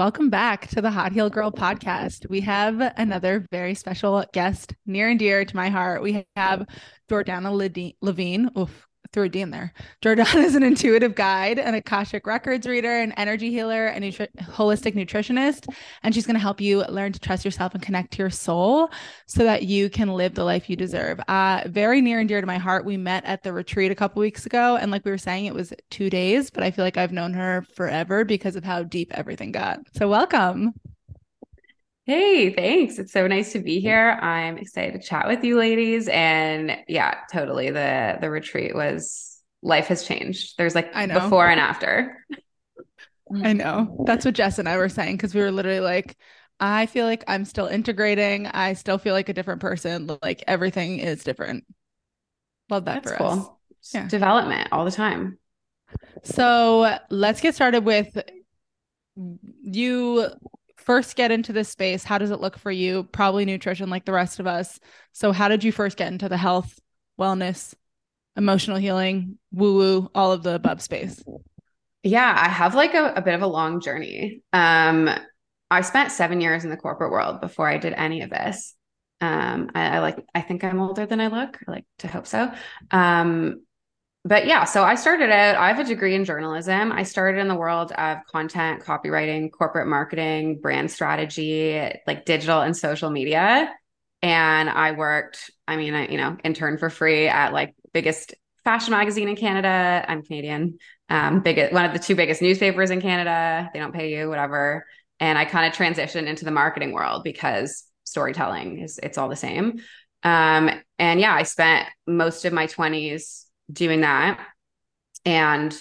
Welcome back to the Hot Healed Girl podcast. We have another very special guest near and dear to my heart. We have Jordana Levine. Oof, threw a D in there. Jordana is an intuitive guide, an Akashic Records reader, an energy healer, and nutri- holistic nutritionist. And she's going to help you learn to trust yourself and connect to your soul so that you can live the life you deserve. Uh, very near and dear to my heart. We met at the retreat a couple weeks ago. And like we were saying, it was two days, but I feel like I've known her forever because of how deep everything got. So welcome. Hey, thanks. It's so nice to be mm. here. I'm excited to chat with you ladies. And yeah, totally. The the retreat was life has changed. There's like I know. before and after. I know. That's what Jess and I were saying because we were literally like, I feel like I'm still integrating. I still feel like a different person. Like everything is different. Love that That's for cool. us. Yeah. Development all the time. So let's get started with you first get into this space, how does it look for you? Probably nutrition, like the rest of us. So, how did you first get into the health, wellness, emotional healing, woo woo, all of the above space? Yeah, I have like a, a bit of a long journey. Um, I spent seven years in the corporate world before I did any of this. Um, I, I like, I think I'm older than I look. I like to hope so. Um, but yeah, so I started out, I have a degree in journalism. I started in the world of content, copywriting, corporate marketing, brand strategy, like digital and social media. And I worked, I mean, I, you know, interned for free at like biggest fashion magazine in Canada. I'm Canadian. Um, biggest, one of the two biggest newspapers in Canada. They don't pay you, whatever. And I kind of transitioned into the marketing world because storytelling is, it's all the same. Um, and yeah, I spent most of my 20s doing that. And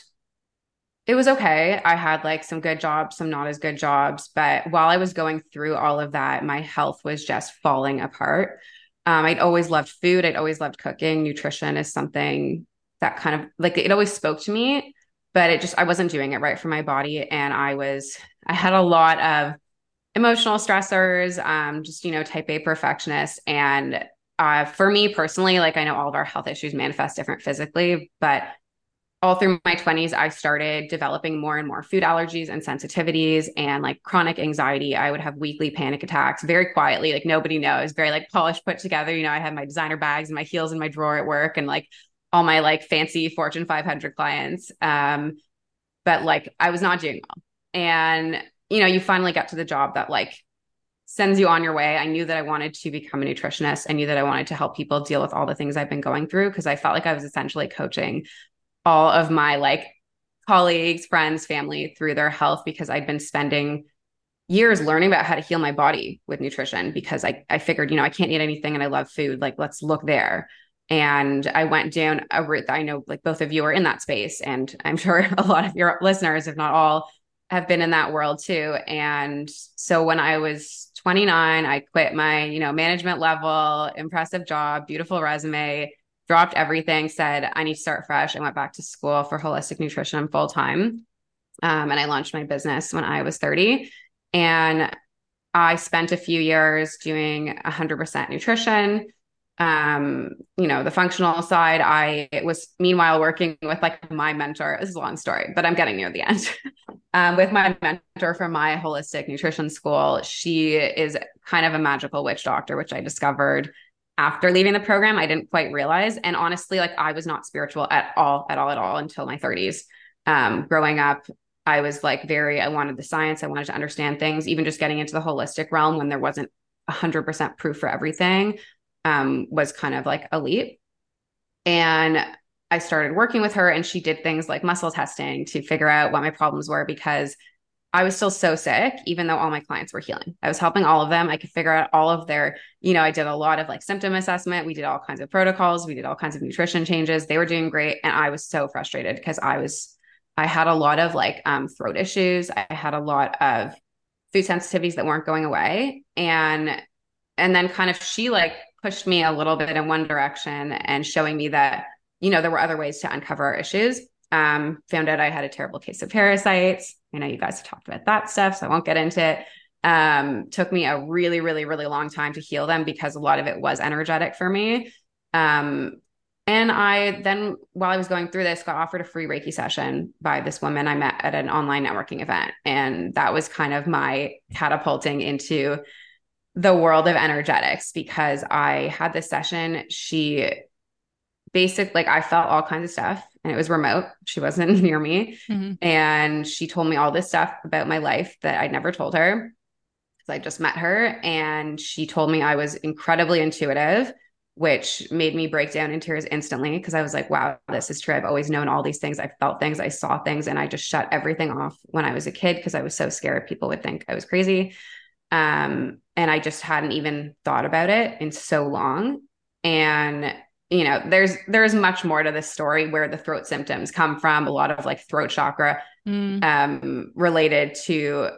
it was okay. I had like some good jobs, some not as good jobs. But while I was going through all of that, my health was just falling apart. Um, I'd always loved food. I'd always loved cooking. Nutrition is something that kind of like it always spoke to me, but it just, I wasn't doing it right for my body. And I was, I had a lot of emotional stressors, um, just, you know, type A perfectionist. And uh, for me personally, like I know all of our health issues manifest different physically, but all through my 20s, I started developing more and more food allergies and sensitivities and like chronic anxiety. I would have weekly panic attacks very quietly, like nobody knows, very like polished, put together. You know, I had my designer bags and my heels in my drawer at work and like all my like fancy Fortune 500 clients. Um, but like I was not doing well. And, you know, you finally get to the job that like sends you on your way. I knew that I wanted to become a nutritionist. I knew that I wanted to help people deal with all the things I've been going through because I felt like I was essentially coaching all of my like colleagues, friends, family through their health because I'd been spending years learning about how to heal my body with nutrition because I, I figured, you know, I can't eat anything and I love food. Like, let's look there. And I went down a route that I know like both of you are in that space. And I'm sure a lot of your listeners, if not all, have been in that world too. And so when I was 29, I quit my, you know, management level, impressive job, beautiful resume, dropped everything, said, I need to start fresh. I went back to school for holistic nutrition full time. Um, and I launched my business when I was 30. And I spent a few years doing 100% nutrition. Um, you know, the functional side, I was meanwhile working with like my mentor. This is a long story, but I'm getting near the end. um, with my mentor from my holistic nutrition school. She is kind of a magical witch doctor, which I discovered after leaving the program. I didn't quite realize. And honestly, like I was not spiritual at all, at all, at all until my 30s. Um, growing up, I was like very, I wanted the science, I wanted to understand things, even just getting into the holistic realm when there wasn't 100% proof for everything um, was kind of like a leap. And I started working with her and she did things like muscle testing to figure out what my problems were because I was still so sick, even though all my clients were healing. I was helping all of them. I could figure out all of their, you know, I did a lot of like symptom assessment. We did all kinds of protocols. We did all kinds of nutrition changes. They were doing great. And I was so frustrated because I was, I had a lot of like um, throat issues. I had a lot of food sensitivities that weren't going away. And, and then kind of she like pushed me a little bit in one direction and showing me that you know, there were other ways to uncover our issues. Um, found out I had a terrible case of parasites. I know you guys have talked about that stuff, so I won't get into it. Um, took me a really, really, really long time to heal them because a lot of it was energetic for me. Um, And I then, while I was going through this, got offered a free Reiki session by this woman I met at an online networking event. And that was kind of my catapulting into the world of energetics because I had this session. She basic, like I felt all kinds of stuff and it was remote. She wasn't near me. Mm-hmm. And she told me all this stuff about my life that I'd never told her. because I just met her and she told me I was incredibly intuitive which made me break down in tears instantly because I was like, wow, this is true. I've always known all these things. I felt things, I saw things, and I just shut everything off when I was a kid because I was so scared people would think I was crazy. Um, and I just hadn't even thought about it in so long. And you know, there's there's much more to this story where the throat symptoms come from, a lot of like throat chakra mm. um related to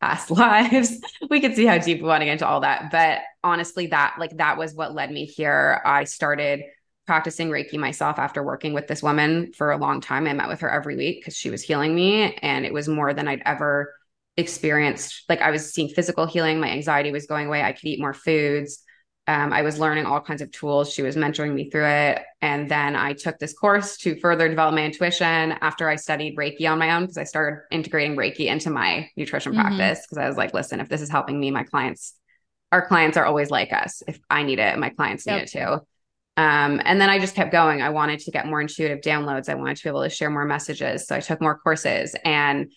past lives. we could see how deep we want to get into all that. But honestly, that like that was what led me here. I started practicing Reiki myself after working with this woman for a long time. I met with her every week because she was healing me. And it was more than I'd ever experienced. Like I was seeing physical healing, my anxiety was going away. I could eat more foods. Um, I was learning all kinds of tools. She was mentoring me through it. And then I took this course to further develop my intuition after I studied Reiki on my own because I started integrating Reiki into my nutrition mm-hmm. practice because I was like, listen, if this is helping me, my clients, our clients are always like us. If I need it, my clients yep. need it too. Um, and then I just kept going. I wanted to get more intuitive downloads. I wanted to be able to share more messages. So I took more courses and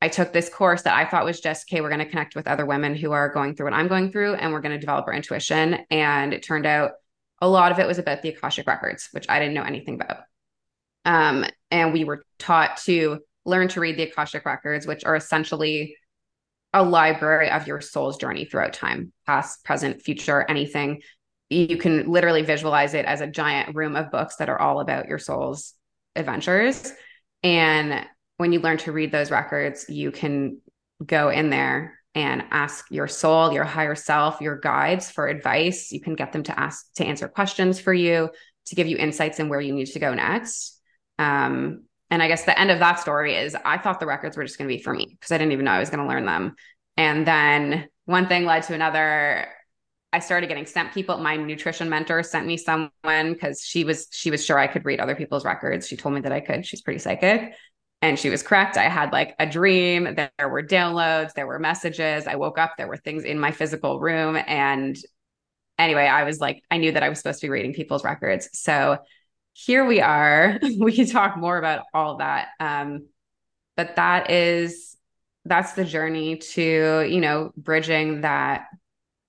I took this course that I thought was just, okay, we're going to connect with other women who are going through what I'm going through and we're going to develop our intuition. And it turned out a lot of it was about the Akashic records, which I didn't know anything about. Um, and we were taught to learn to read the Akashic records, which are essentially a library of your soul's journey throughout time, past, present, future, anything. You can literally visualize it as a giant room of books that are all about your soul's adventures. And when you learn to read those records, you can go in there and ask your soul, your higher self, your guides for advice. You can get them to ask to answer questions for you, to give you insights in where you need to go next. Um, and I guess the end of that story is I thought the records were just going to be for me because I didn't even know I was going to learn them. And then one thing led to another. I started getting sent people. My nutrition mentor sent me someone because she was she was sure I could read other people's records. She told me that I could. She's pretty psychic. And she was correct. I had like a dream. There were downloads, there were messages. I woke up, there were things in my physical room. And anyway, I was like, I knew that I was supposed to be reading people's records. So here we are. we can talk more about all that. Um, but that is that's the journey to, you know, bridging that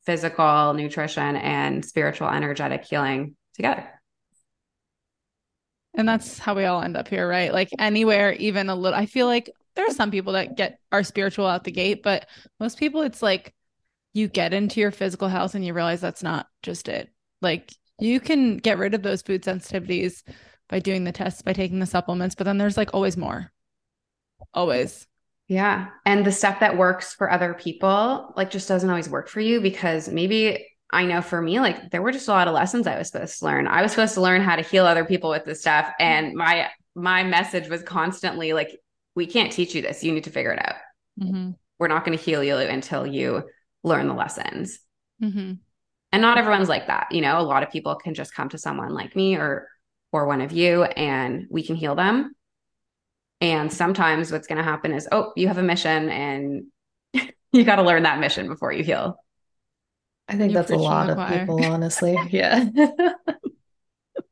physical nutrition and spiritual energetic healing together. And that's how we all end up here, right? Like anywhere, even a little. I feel like there are some people that get are spiritual out the gate, but most people, it's like you get into your physical health and you realize that's not just it. Like you can get rid of those food sensitivities by doing the tests, by taking the supplements, but then there's like always more. Always. Yeah. And the stuff that works for other people, like just doesn't always work for you because maybe I know for me, like there were just a lot of lessons I was supposed to learn. I was supposed to learn how to heal other people with this stuff. And my my message was constantly like, we can't teach you this. You need to figure it out. Mm-hmm. We're not going to heal you until you learn the lessons. Mm-hmm. And not everyone's like that. You know, a lot of people can just come to someone like me or or one of you and we can heal them. And sometimes what's going to happen is, oh, you have a mission and you got to learn that mission before you heal. I think You're that's a lot of people, honestly. yeah.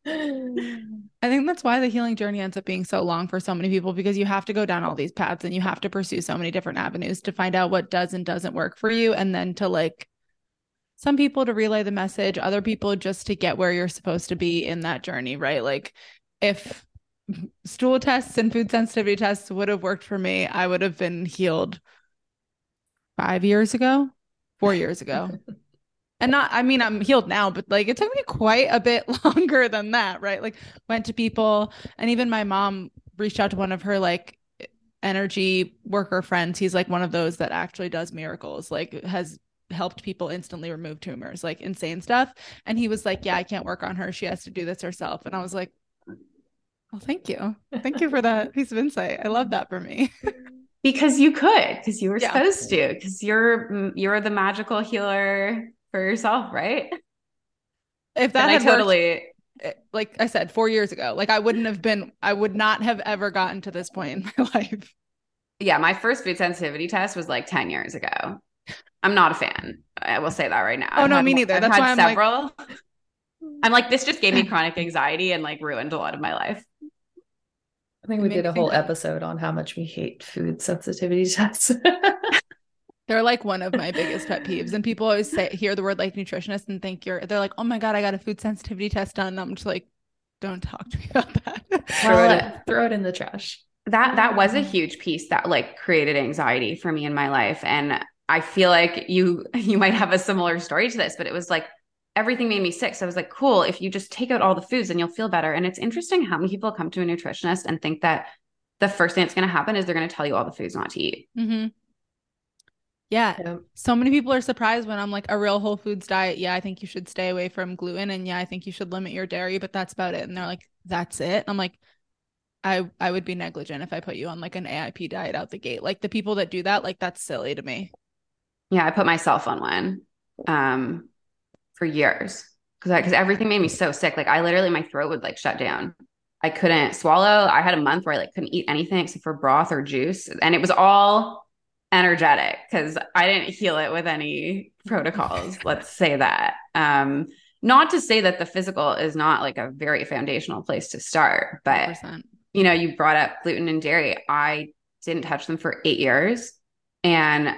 I think that's why the healing journey ends up being so long for so many people because you have to go down all these paths and you have to pursue so many different avenues to find out what does and doesn't work for you. And then to like some people to relay the message, other people just to get where you're supposed to be in that journey, right? Like if stool tests and food sensitivity tests would have worked for me, I would have been healed five years ago, four years ago. and not i mean i'm healed now but like it took me quite a bit longer than that right? Like went to people and even my mom reached out to one of her like energy worker friends. He's like one of those that actually does miracles like has helped people instantly remove tumors like insane stuff. And he was like yeah i can't work on her. She has to do this herself. And i was like well thank you. Thank you for that piece of insight. I love that for me. Because you could because you were yeah. supposed to because you're mm, you're the magical healer for yourself, right? If that I totally eh, like I said, four years ago. Like I wouldn't have been, I would not have ever gotten to this point in my life. Yeah, my first food sensitivity test was like 10 years ago. I'm not a fan. I will say that right now. Oh I've no, me neither. I've That's why I'm several. Like... I'm like, this just gave me chronic anxiety and like ruined a lot of my life. I think we did a whole episode on how much we hate food sensitivity tests. They're like one of my biggest pet peeves. And people always say hear the word like nutritionist and think you're they're like, oh my God, I got a food sensitivity test done. And I'm just like, don't talk to me about that. throw, it, throw it in the trash. That that was a huge piece that like created anxiety for me in my life. And I feel like you you might have a similar story to this, but it was like everything made me sick. So I was like, cool, if you just take out all the foods and you'll feel better. And it's interesting how many people come to a nutritionist and think that the first thing that's going to happen is they're going to tell you all the foods not to eat. Mm-hmm. Yeah. yeah. So many people are surprised when I'm like a real whole foods diet. Yeah, I think you should stay away from gluten and yeah, I think you should limit your dairy, but that's about it. And they're like, that's it. And I'm like, I I would be negligent if I put you on like an AIP diet out the gate. Like the people that do that, like that's silly to me. Yeah, I put myself on one um for years because because everything made me so sick. Like I literally my throat would like shut down. I couldn't swallow. I had a month where I like couldn't eat anything except for broth or juice, and it was all energetic because I didn't heal it with any protocols. let's say that. Um, not to say that the physical is not like a very foundational place to start, but 100%. you know, you brought up gluten and dairy. I didn't touch them for eight years, and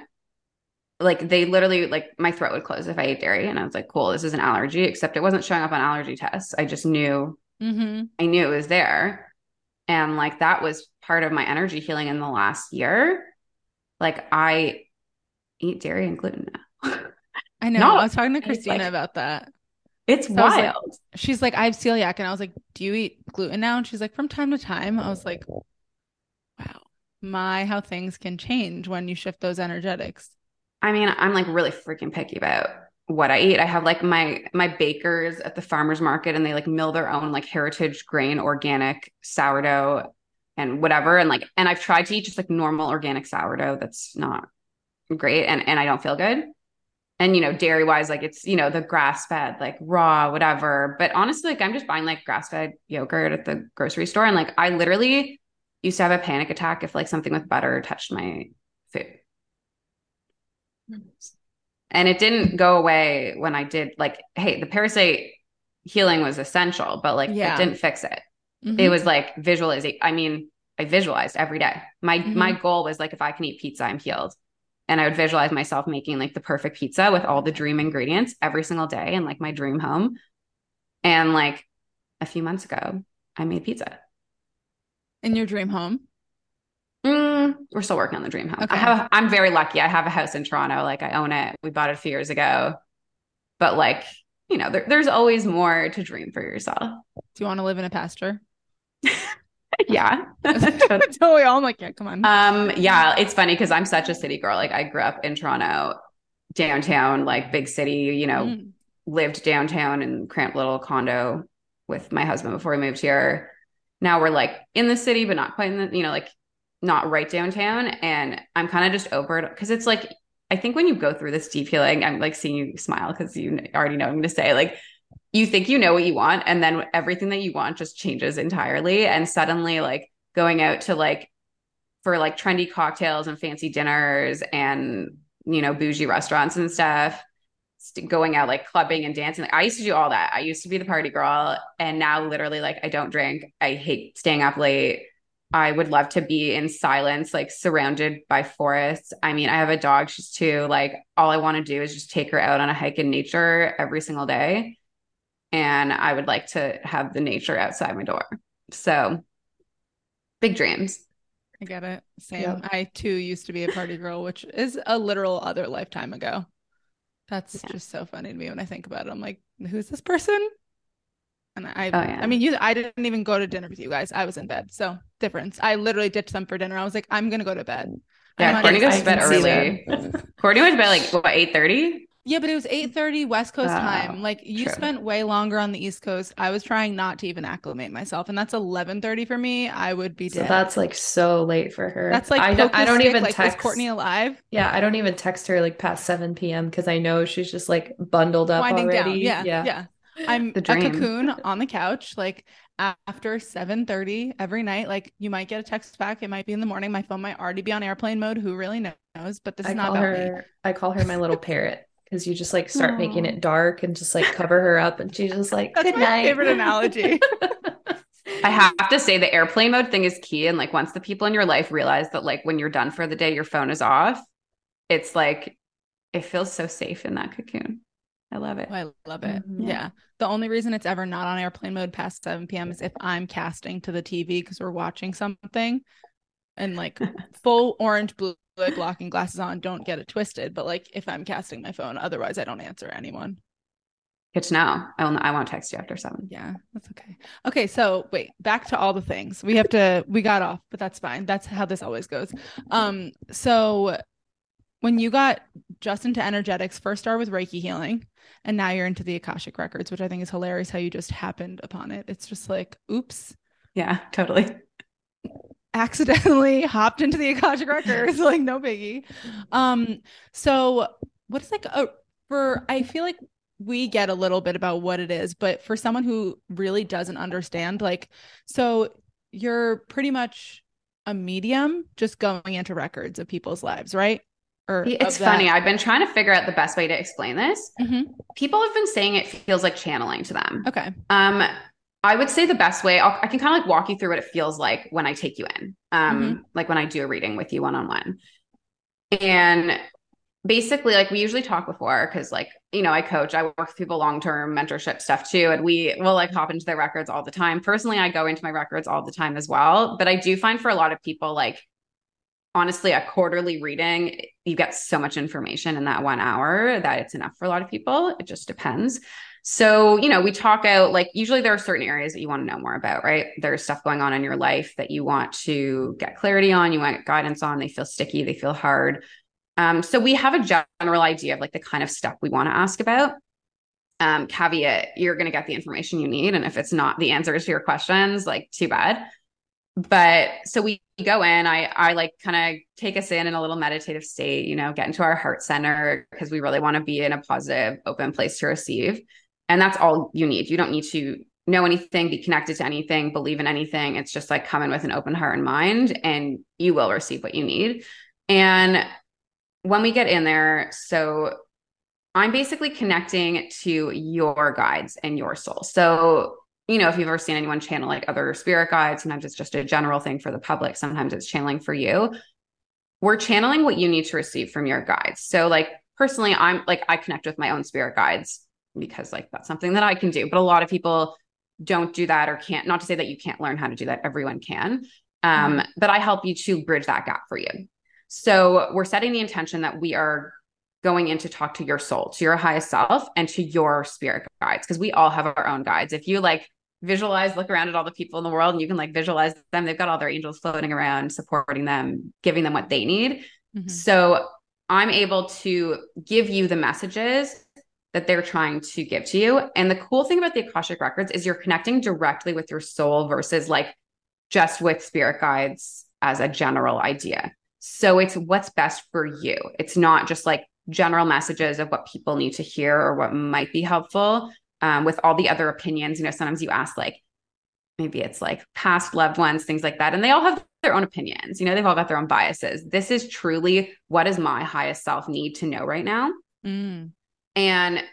like they literally like my throat would close if I ate dairy, and I was like, cool, this is an allergy. Except it wasn't showing up on allergy tests. I just knew, mm-hmm. I knew it was there, and like that was part of my energy healing in the last year like I eat dairy and gluten now. I know. I was talking to Christina like, about that. It's so wild. Like, she's like, I have celiac. And I was like, Do you eat gluten now? And she's like, From time to time. I was like, Wow. My, how things can change when you shift those energetics. I mean, I'm like really freaking picky about what I eat. I have like my my bakers at the farmers market and they like mill their own like heritage grain organic sourdough and whatever. And like, and I've tried to eat just like normal organic sourdough. That's not great. And, and I don't feel good. And, you know, dairy wise, like it's, you know, the grass fed, like raw, whatever. But honestly, like I'm just buying like grass fed yogurt at the grocery store. And like, I literally used to have a panic attack if like something with butter touched my food. And it didn't go away when I did like, hey, the parasite healing was essential, but like yeah. it didn't fix it. Mm-hmm. It was like visualizing. I mean, I visualized every day. My mm-hmm. my goal was like if I can eat pizza, I'm healed. And I would visualize myself making like the perfect pizza with all the dream ingredients every single day in like my dream home. And like a few months ago, I made pizza. In your dream home? Mm, we're still working on the dream home. Okay. I have I'm very lucky. I have a house in Toronto. Like I own it. We bought it a few years ago. But like, you know, there, there's always more to dream for yourself. Do you want to live in a pasture? Yeah. totally. I'm like, yeah, come on. Um, yeah, it's funny because I'm such a city girl. Like I grew up in Toronto, downtown, like big city, you know, mm. lived downtown in cramped little condo with my husband before we moved here. Now we're like in the city, but not quite in the, you know, like not right downtown. And I'm kind of just over it because it's like, I think when you go through this deep healing, I'm like seeing you smile because you already know what I'm going to say. Like you think you know what you want and then everything that you want just changes entirely. And suddenly like going out to like for like trendy cocktails and fancy dinners and you know bougie restaurants and stuff going out like clubbing and dancing like i used to do all that. I used to be the party girl and now literally like i don't drink. I hate staying up late. I would love to be in silence like surrounded by forests. I mean i have a dog. She's two. Like all i want to do is just take her out on a hike in nature every single day and I would like to have the nature outside my door. So big dreams. I get it. Same. Yep. I too used to be a party girl, which is a literal other lifetime ago. That's yeah. just so funny to me when I think about it. I'm like, who's this person? And I, oh, yeah. I mean, you, I didn't even go to dinner with you guys. I was in bed. So difference. I literally ditched them for dinner. I was like, I'm gonna go to bed. Yeah, Courtney goes to bed early. Courtney went to bed like what eight thirty. Yeah, but it was 8:30 West Coast oh, time. Like you true. spent way longer on the East Coast. I was trying not to even acclimate myself, and that's 11:30 for me. I would be dead. So that's like so late for her. That's like I don't, I don't even like, text Courtney alive. Yeah, I don't even text her like past 7 p.m. because I know she's just like bundled up Winding already. Down. Yeah, yeah, yeah. I'm The a cocoon on the couch, like after 7 30 every night. Like you might get a text back. It might be in the morning. My phone might already be on airplane mode. Who really knows? But this I is not about me. her I call her my little parrot because you just like start making it dark and just like cover her up and she's just like That's good night. favorite analogy. I have to say the airplane mode thing is key. And like once the people in your life realize that like when you're done for the day, your phone is off, it's like it feels so safe in that cocoon. I love it. Oh, I love it. Mhm. Yeah. The only reason it's ever not on airplane mode past 7 p.m. is if I'm casting to the TV because we're watching something and like full orange, blue, blocking glasses on. Don't get it twisted. But like if I'm casting my phone, otherwise I don't answer anyone. Good to know. I will, I won't text you after seven. Yeah, that's okay. Okay, so wait, back to all the things. We have to we got off, but that's fine. That's how this always goes. Um so when you got just into energetics, first started with Reiki healing, and now you're into the Akashic records, which I think is hilarious how you just happened upon it. It's just like, oops, Yeah, totally. Accidentally hopped into the Akashic records, like no biggie. Um, so what's like a for I feel like we get a little bit about what it is, but for someone who really doesn't understand, like, so you're pretty much a medium just going into records of people's lives, right? Or It's funny. I've been trying to figure out the best way to explain this. Mhm. People have been saying it feels like channeling to them. Okay. Um, I would say the best way, I'll, I can kind of like walk you through what it feels like when I take you in, um, like when I do a reading with you one on one. And basically, like we usually talk before because, like, you know, I coach, I work with people long term mentorship stuff too. And we will like hop into their records all the time. Personally, I go into my records all the time as well. But I do find for a lot of people, like, honestly, a quarterly reading, you get so much information in that one hour that it's enough for a lot of people. It just depends. So, you know, we talk out like usually there are certain areas that you want to know more about, right? There's stuff going on in your life that you want to get clarity on, you want guidance on, they feel sticky, they feel hard. Um, so we have a general idea of like the kind of stuff we want to ask about. Um, caveat, you're going to get the information you need. And if it's not the answers to your questions, like too bad. But so we go in, I, I like kind of take us in in a little meditative state, you know, get into our heart center because we really want to be in a positive, open place to receive. And that's all you need. You don't need to know anything, be connected to anything, believe in anything. It's just like come in with an open heart and mind, and you will receive what you need. And when we get in there, so I'm basically connecting to your guides and your soul. So, you know, if you've ever seen anyone channel like other spirit guides, sometimes it's just a general thing for the public, sometimes it's channeling for you. We're channeling what you need to receive from your guides. So, like, personally, I'm like, I connect with my own spirit guides because, like, that's something that I can do. But a lot of people don't do that or can't, not to say that you can't learn how to do that, everyone can. Um, Mm-hmm. But I help you to bridge that gap for you. So, we're setting the intention that we are going in to talk to your soul, to your highest self, and to your spirit guides, because we all have our own guides. If you like visualize, look around at all the people in the world, and you can like visualize them, they've got all their angels floating around, supporting them, giving them what they need. Mhm. So I'm able to give you the messages that they're trying to give to you. And the cool thing about the Akashic Records is you're connecting directly with your soul versus like just with spirit guides as a general idea. So it's what's best for you. It's not just like general messages of what people need to hear or what might be helpful. Um, with all the other opinions, you know, sometimes you ask like, maybe it's like past loved ones, things like that, and they all have their own opinions. You know, they've all got their own biases. This is truly what does my highest self need to know right now, Mm. and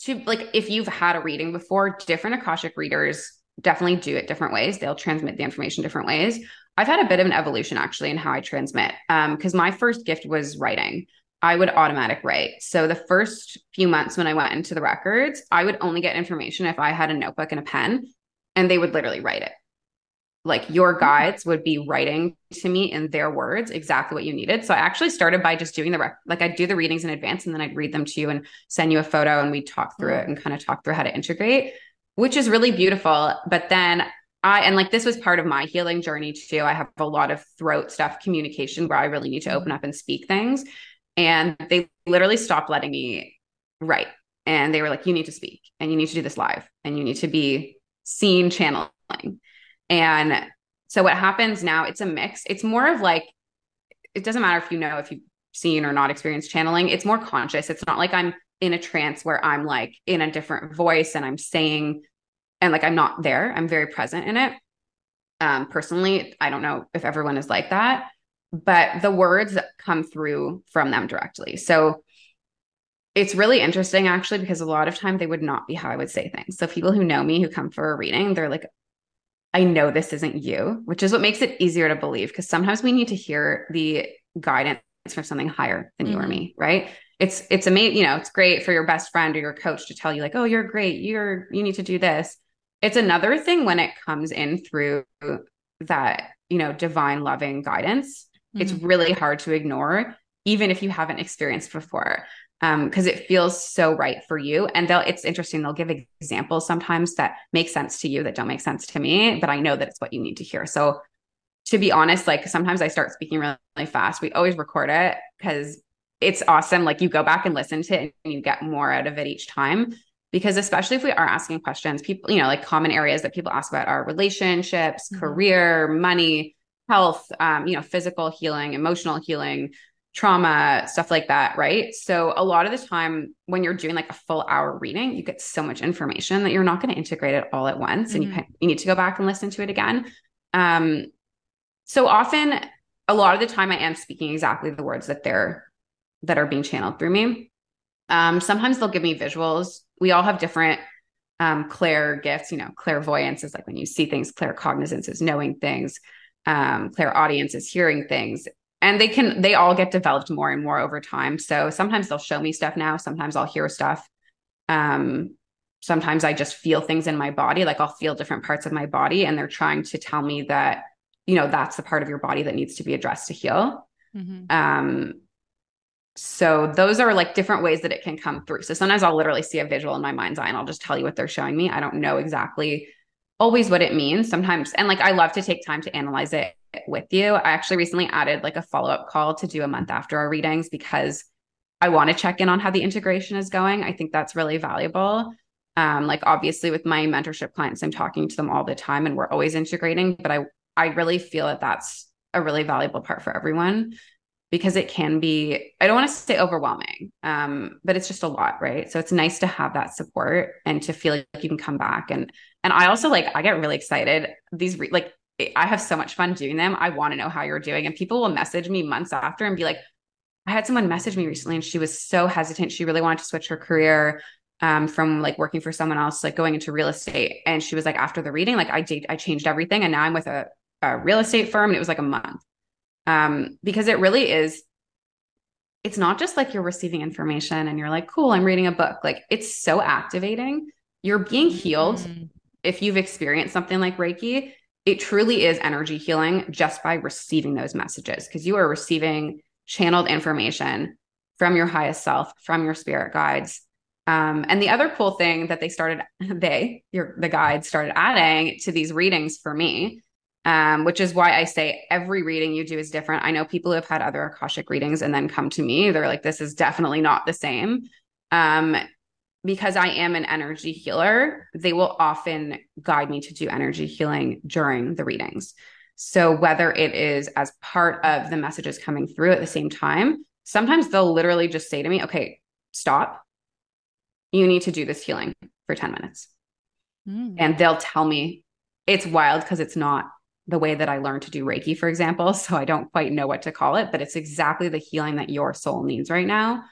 to like if you've had a reading before, different Akashic readers definitely do it different ways. They'll transmit the information different ways. I've had a bit of an evolution actually in how I transmit. Um, because my first gift was writing. I would automatic write. So the first few months when I went into the records, I would only get information if I had a notebook and a pen, and they would literally write it. Like your hmm. guides would be writing to me in their words exactly what you needed. So I actually started by just doing the rec- like I'd do the readings in advance and then I'd read them to you and send you a photo and we'd talk through hmm. it and kind of talk through how to integrate, which is really beautiful. But then I and like this was part of my healing journey too. I have a lot of throat stuff, communication where I really need to hmm. open up and speak things. And they literally stopped letting me write. And they were like, you need to speak and you need to do this live and you need to be seen channeling. And so what happens now, it's a mix. It's more of like, it doesn't matter if you know if you've seen or not experienced channeling, it's more conscious. It's not like I'm in a trance where I'm like in a different voice and I'm saying, and like I'm not there, I'm very present in it. Um, personally, I don't know if everyone is like that, but the words come through from them directly. So it's really interesting actually because a lot of time they would not be how I would say things. So people who know me who come for a reading, they're like, I know this isn't you, which is what makes it easier to believe because sometimes we need to hear the guidance from something higher than mm-hmm. you or mm-hmm. me, right? It's it's amazing, you know, it's great for your best friend or your coach to tell you like, "Oh, you're great. You're you need to do this." It's another thing when it comes in through that, you know, divine loving guidance. Mm-hmm. It's really hard to ignore even if you haven't experienced before because um, it feels so right for you. And they'll, it's interesting. They'll give examples sometimes that make sense to you that don't make sense to me, but I know that it's what you need to hear. So to be honest, like sometimes I start speaking really, really fast. We always record it because it's awesome. Like you go back and listen to it and you get more out of it each time. Because especially if we are asking questions, people, you know, like common areas that people ask about are relationships, mm-hmm. career, money, health, um, you know, physical healing, emotional healing, trauma, stuff like that, right? So a lot of the time when you're doing like a full hour reading, you get so much information that you're not going to integrate it all at once mm-hmm. and you mm-hmm. you need to go back and listen to it again. Um so often a lot of the time I am speaking exactly the words that they're that are being channeled through me. Um sometimes they'll give me visuals. We all have different um clair gifts, you know, clairvoyance is like when you see things, claircognizance is knowing things um clairaudience is hearing things and they can they all get developed more and more over time. So sometimes they'll show me stuff now sometimes i'll hear stuff. Um sometimes i just feel things in my body like i'll feel different parts of my body and they're trying to tell me that you know that's the part of your body that needs to be addressed to heal. Mm-hmm. um so those are like different ways that it can come through. So sometimes i'll literally see a visual in my mind's eye and i'll just tell you what they're showing me. I don't know exactly always what it means sometimes and like i love to take time to analyze it with you. I actually recently added like a follow up call to do a month after our readings because I want to check in on how the integration is going. I think that's really valuable. Um, like obviously with my mentorship clients, I'm talking to them all the time and we're always integrating, but I I really feel that that's a really valuable part for everyone because it can be I don't want to say overwhelming, um, but it's just a lot, right? So it's nice to have that support and to feel like you can come back and and I also like I get really excited these re- like I have so much fun doing them. I want to know how you're doing. And people will message me months after and be like, I had someone message me recently and she was so hesitant. She really wanted to switch her career um, from like working for someone else, like going into real estate. And she was like, after the reading, like I did, I changed everything. And now I'm with a, a real estate firm and it was like a month. Um, because it really is, it's not just like you're receiving information and you're like, cool, I'm reading a book. Like it's so activating. You're being healed. Mm-hmm. If you've experienced something like Reiki, it truly is energy healing just by receiving those messages because you are receiving channeled information from your highest self, from your spirit guides. Um, and the other cool thing that they started, they, your the guides started adding to these readings for me, um, which is why I say every reading you do is different. I know people who have had other Akashic readings and then come to me, they're like, this is definitely not the same. Um, because I am an energy healer, they will often guide me to do energy healing during the readings. So, whether it is as part of the messages coming through at the same time, sometimes they'll literally just say to me, okay, stop. You need to do this healing for 10 minutes. Mm. And they'll tell me it's wild because it's not the way that I learned to do Reiki, for example. So, I don't quite know what to call it, but it's exactly the healing that your soul needs right now.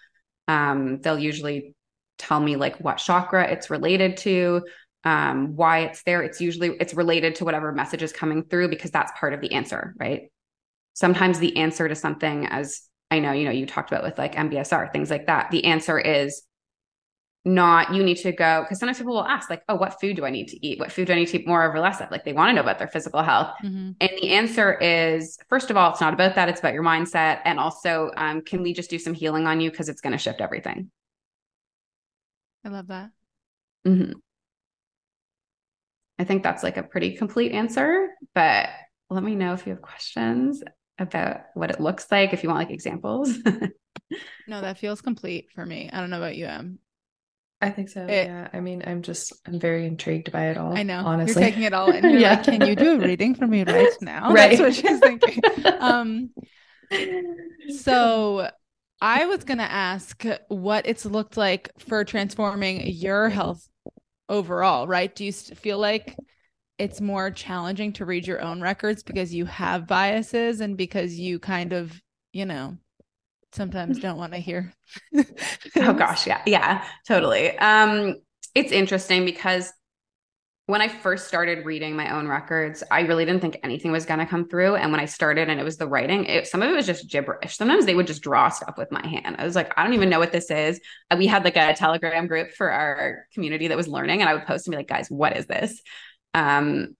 Um, they'll usually tell me like what chakra it's related to um, why it's there. It's usually it's related to whatever message is coming through because that's part of the answer right? Sometimes the answer to something as i know you know you talked about with like mbsr things like that the answer is not you need to go because sometimes people will ask like oh what food do i need to eat? What food do i need to eat more of or less of? Like they want to know about their physical health. Mm-hmm. and the answer is first of all it's not about that it's about your mindset. And also um, can we just do some healing on you because it's going to shift everything I love that. Mm-hmm. I think that's like a pretty complete answer, but let me know if you have questions about what it looks like, if you want like examples. no, that feels complete for me. I don't know about you, Em. I think so. It, yeah. I mean, I'm just I'm very intrigued by it all. I know. Honestly. You're taking it all in. You're yeah. like, can you do a reading for me right now? Right. That's what she's thinking. um so I was going to ask what it's looked like for transforming your health overall, right? Do you feel like it's more challenging to read your own records because you have biases and because you kind of, you know, sometimes don't want to hear. oh gosh, yeah. Yeah, totally. Um it's interesting because when I first started reading my own records, I really didn't think anything was going to come through. And when I started and it was the writing, it, some of it was just gibberish. Sometimes they would just draw stuff with my hand. I was like, I don't even know what this is. We had like a Telegram group for our community that was learning, and I would post and be like, guys, what is this? Um,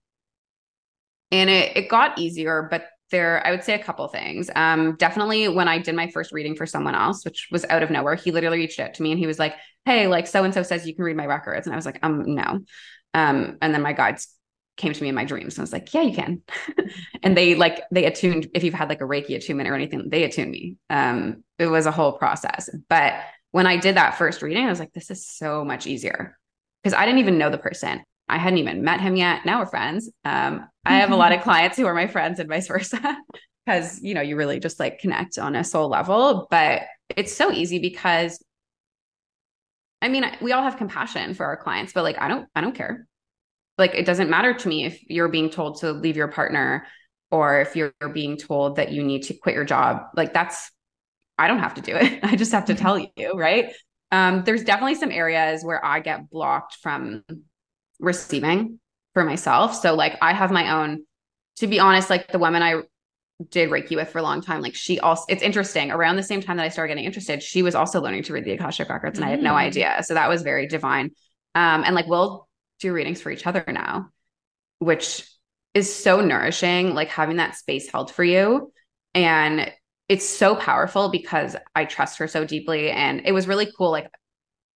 and it it got easier, but there I would say a couple things. Um, definitely when I did my first reading for someone else, which was out of nowhere, he literally reached out to me and he was like, "Hey, like so and so says you can read my records," and I was like, "Um, no." Um, and then my guides came to me in my dreams and I was like, yeah, you can. and they like they attuned if you've had like a Reiki attunement or anything, they attuned me. Um, it was a whole process. But when I did that first reading, I was like, this is so much easier because I didn't even know the person. I hadn't even met him yet. Now we're friends. Um, I have a lot of clients who are my friends and vice versa because you know you really just like connect on a soul level. But it's so easy because I mean, we all have compassion for our clients, but like, I don't, I don't care. Like, it doesn't matter to me if you're being told to leave your partner or if you're being told that you need to quit your job. Like, that's, I don't have to do it. I just have to tell you, right? Um, there's definitely some areas where I get blocked from receiving for myself. So, like, I have my own, to be honest, like the women I did Reiki with for a long time, like she also, it's interesting. Around the same time that I started getting interested, she was also learning to read the Akashic records, and mm. I had no mm. idea. So that was very divine. Um, and like we'll do readings for each other now, which is so nourishing. Like having that space held for you, and it's so powerful because I trust her so deeply. And it was really cool. Like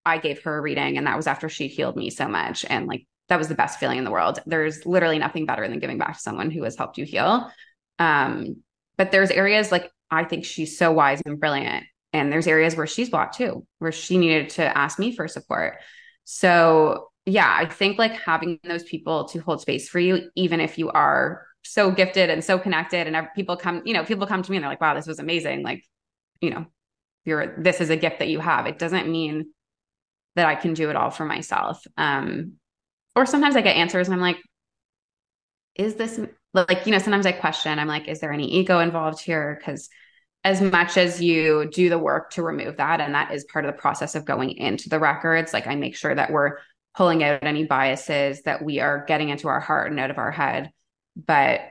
I gave her a reading, and that was after she healed me so much, and like that was the best feeling in the world. There's literally nothing better than giving back to someone who has helped you heal. Um, but there's areas like I think she's so wise and brilliant. And there's areas where she's blocked too, where she needed to ask me for support. So yeah, I think like having those people to hold space for you, even if you are so gifted and so connected, and people come, you know, people come to me and they're like, wow, this was amazing. Like, you know, you're this is a gift that you have. It doesn't mean that I can do it all for myself. Um, or sometimes I get answers and I'm like, is this like you know sometimes i question i'm like is there any ego involved here? Because as much as you do the work to remove that and that is part of the process of going into the records like i make sure that we're pulling out any biases that we are getting into our heart and out of our head. But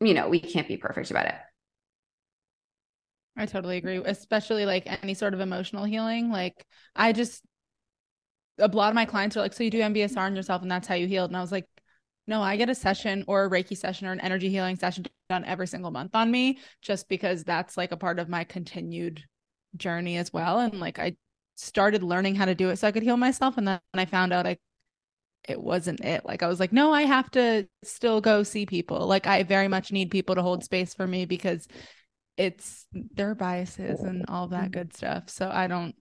you know we can't be perfect about it. I totally agree especially like any sort of emotional healing. Like i just a lot of my clients are like so you do mbsr on yourself and that's how you healed. And i was like no, I get a session or a Reiki session or an energy healing session done every single month on me just because that's like a part of my continued journey as well. And like I started learning how to do it so I could heal myself. And then I found out I it wasn't it. Like I was like, no, I have to still go see people. Like I very much need people to hold space for me because it's their biases and all that mm-hmm. good stuff. So I don't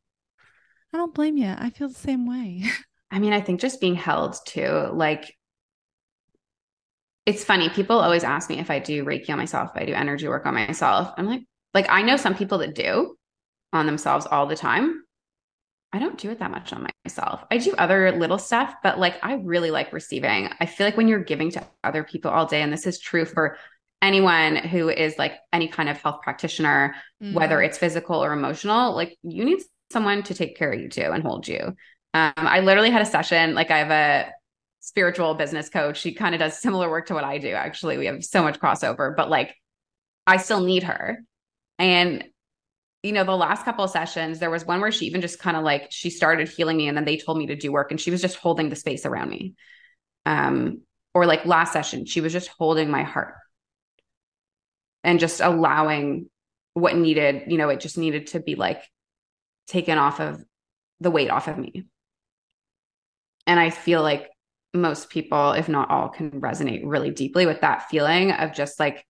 I don't blame you. I feel the same way. I mean, I think just being held too, like it's funny. People always ask me if I do Reiki on myself, if I do energy work on myself. I'm like, like I know some people that do on themselves all the time. I don't do it that much on myself. I do other little stuff, but like I really like receiving. I feel like when you're giving to other people all day, and this is true for anyone who is like any kind of health practitioner, mm. whether it's physical or emotional, like you need someone to take care of you too and hold you. Um, I literally had a session, like I have a spiritual business coach. She kind of does similar work to what I do. Actually, we have so much crossover, but like I still need her. And you know, the last couple of sessions, there was one where she even just kind of like she started healing me and then they told me to do work and she was just holding the space around me. Um or like last session, she was just holding my heart and just allowing what needed, you know, it just needed to be like taken off of the weight off of me. And I feel like most people, if not all, can resonate really deeply with that feeling of just like,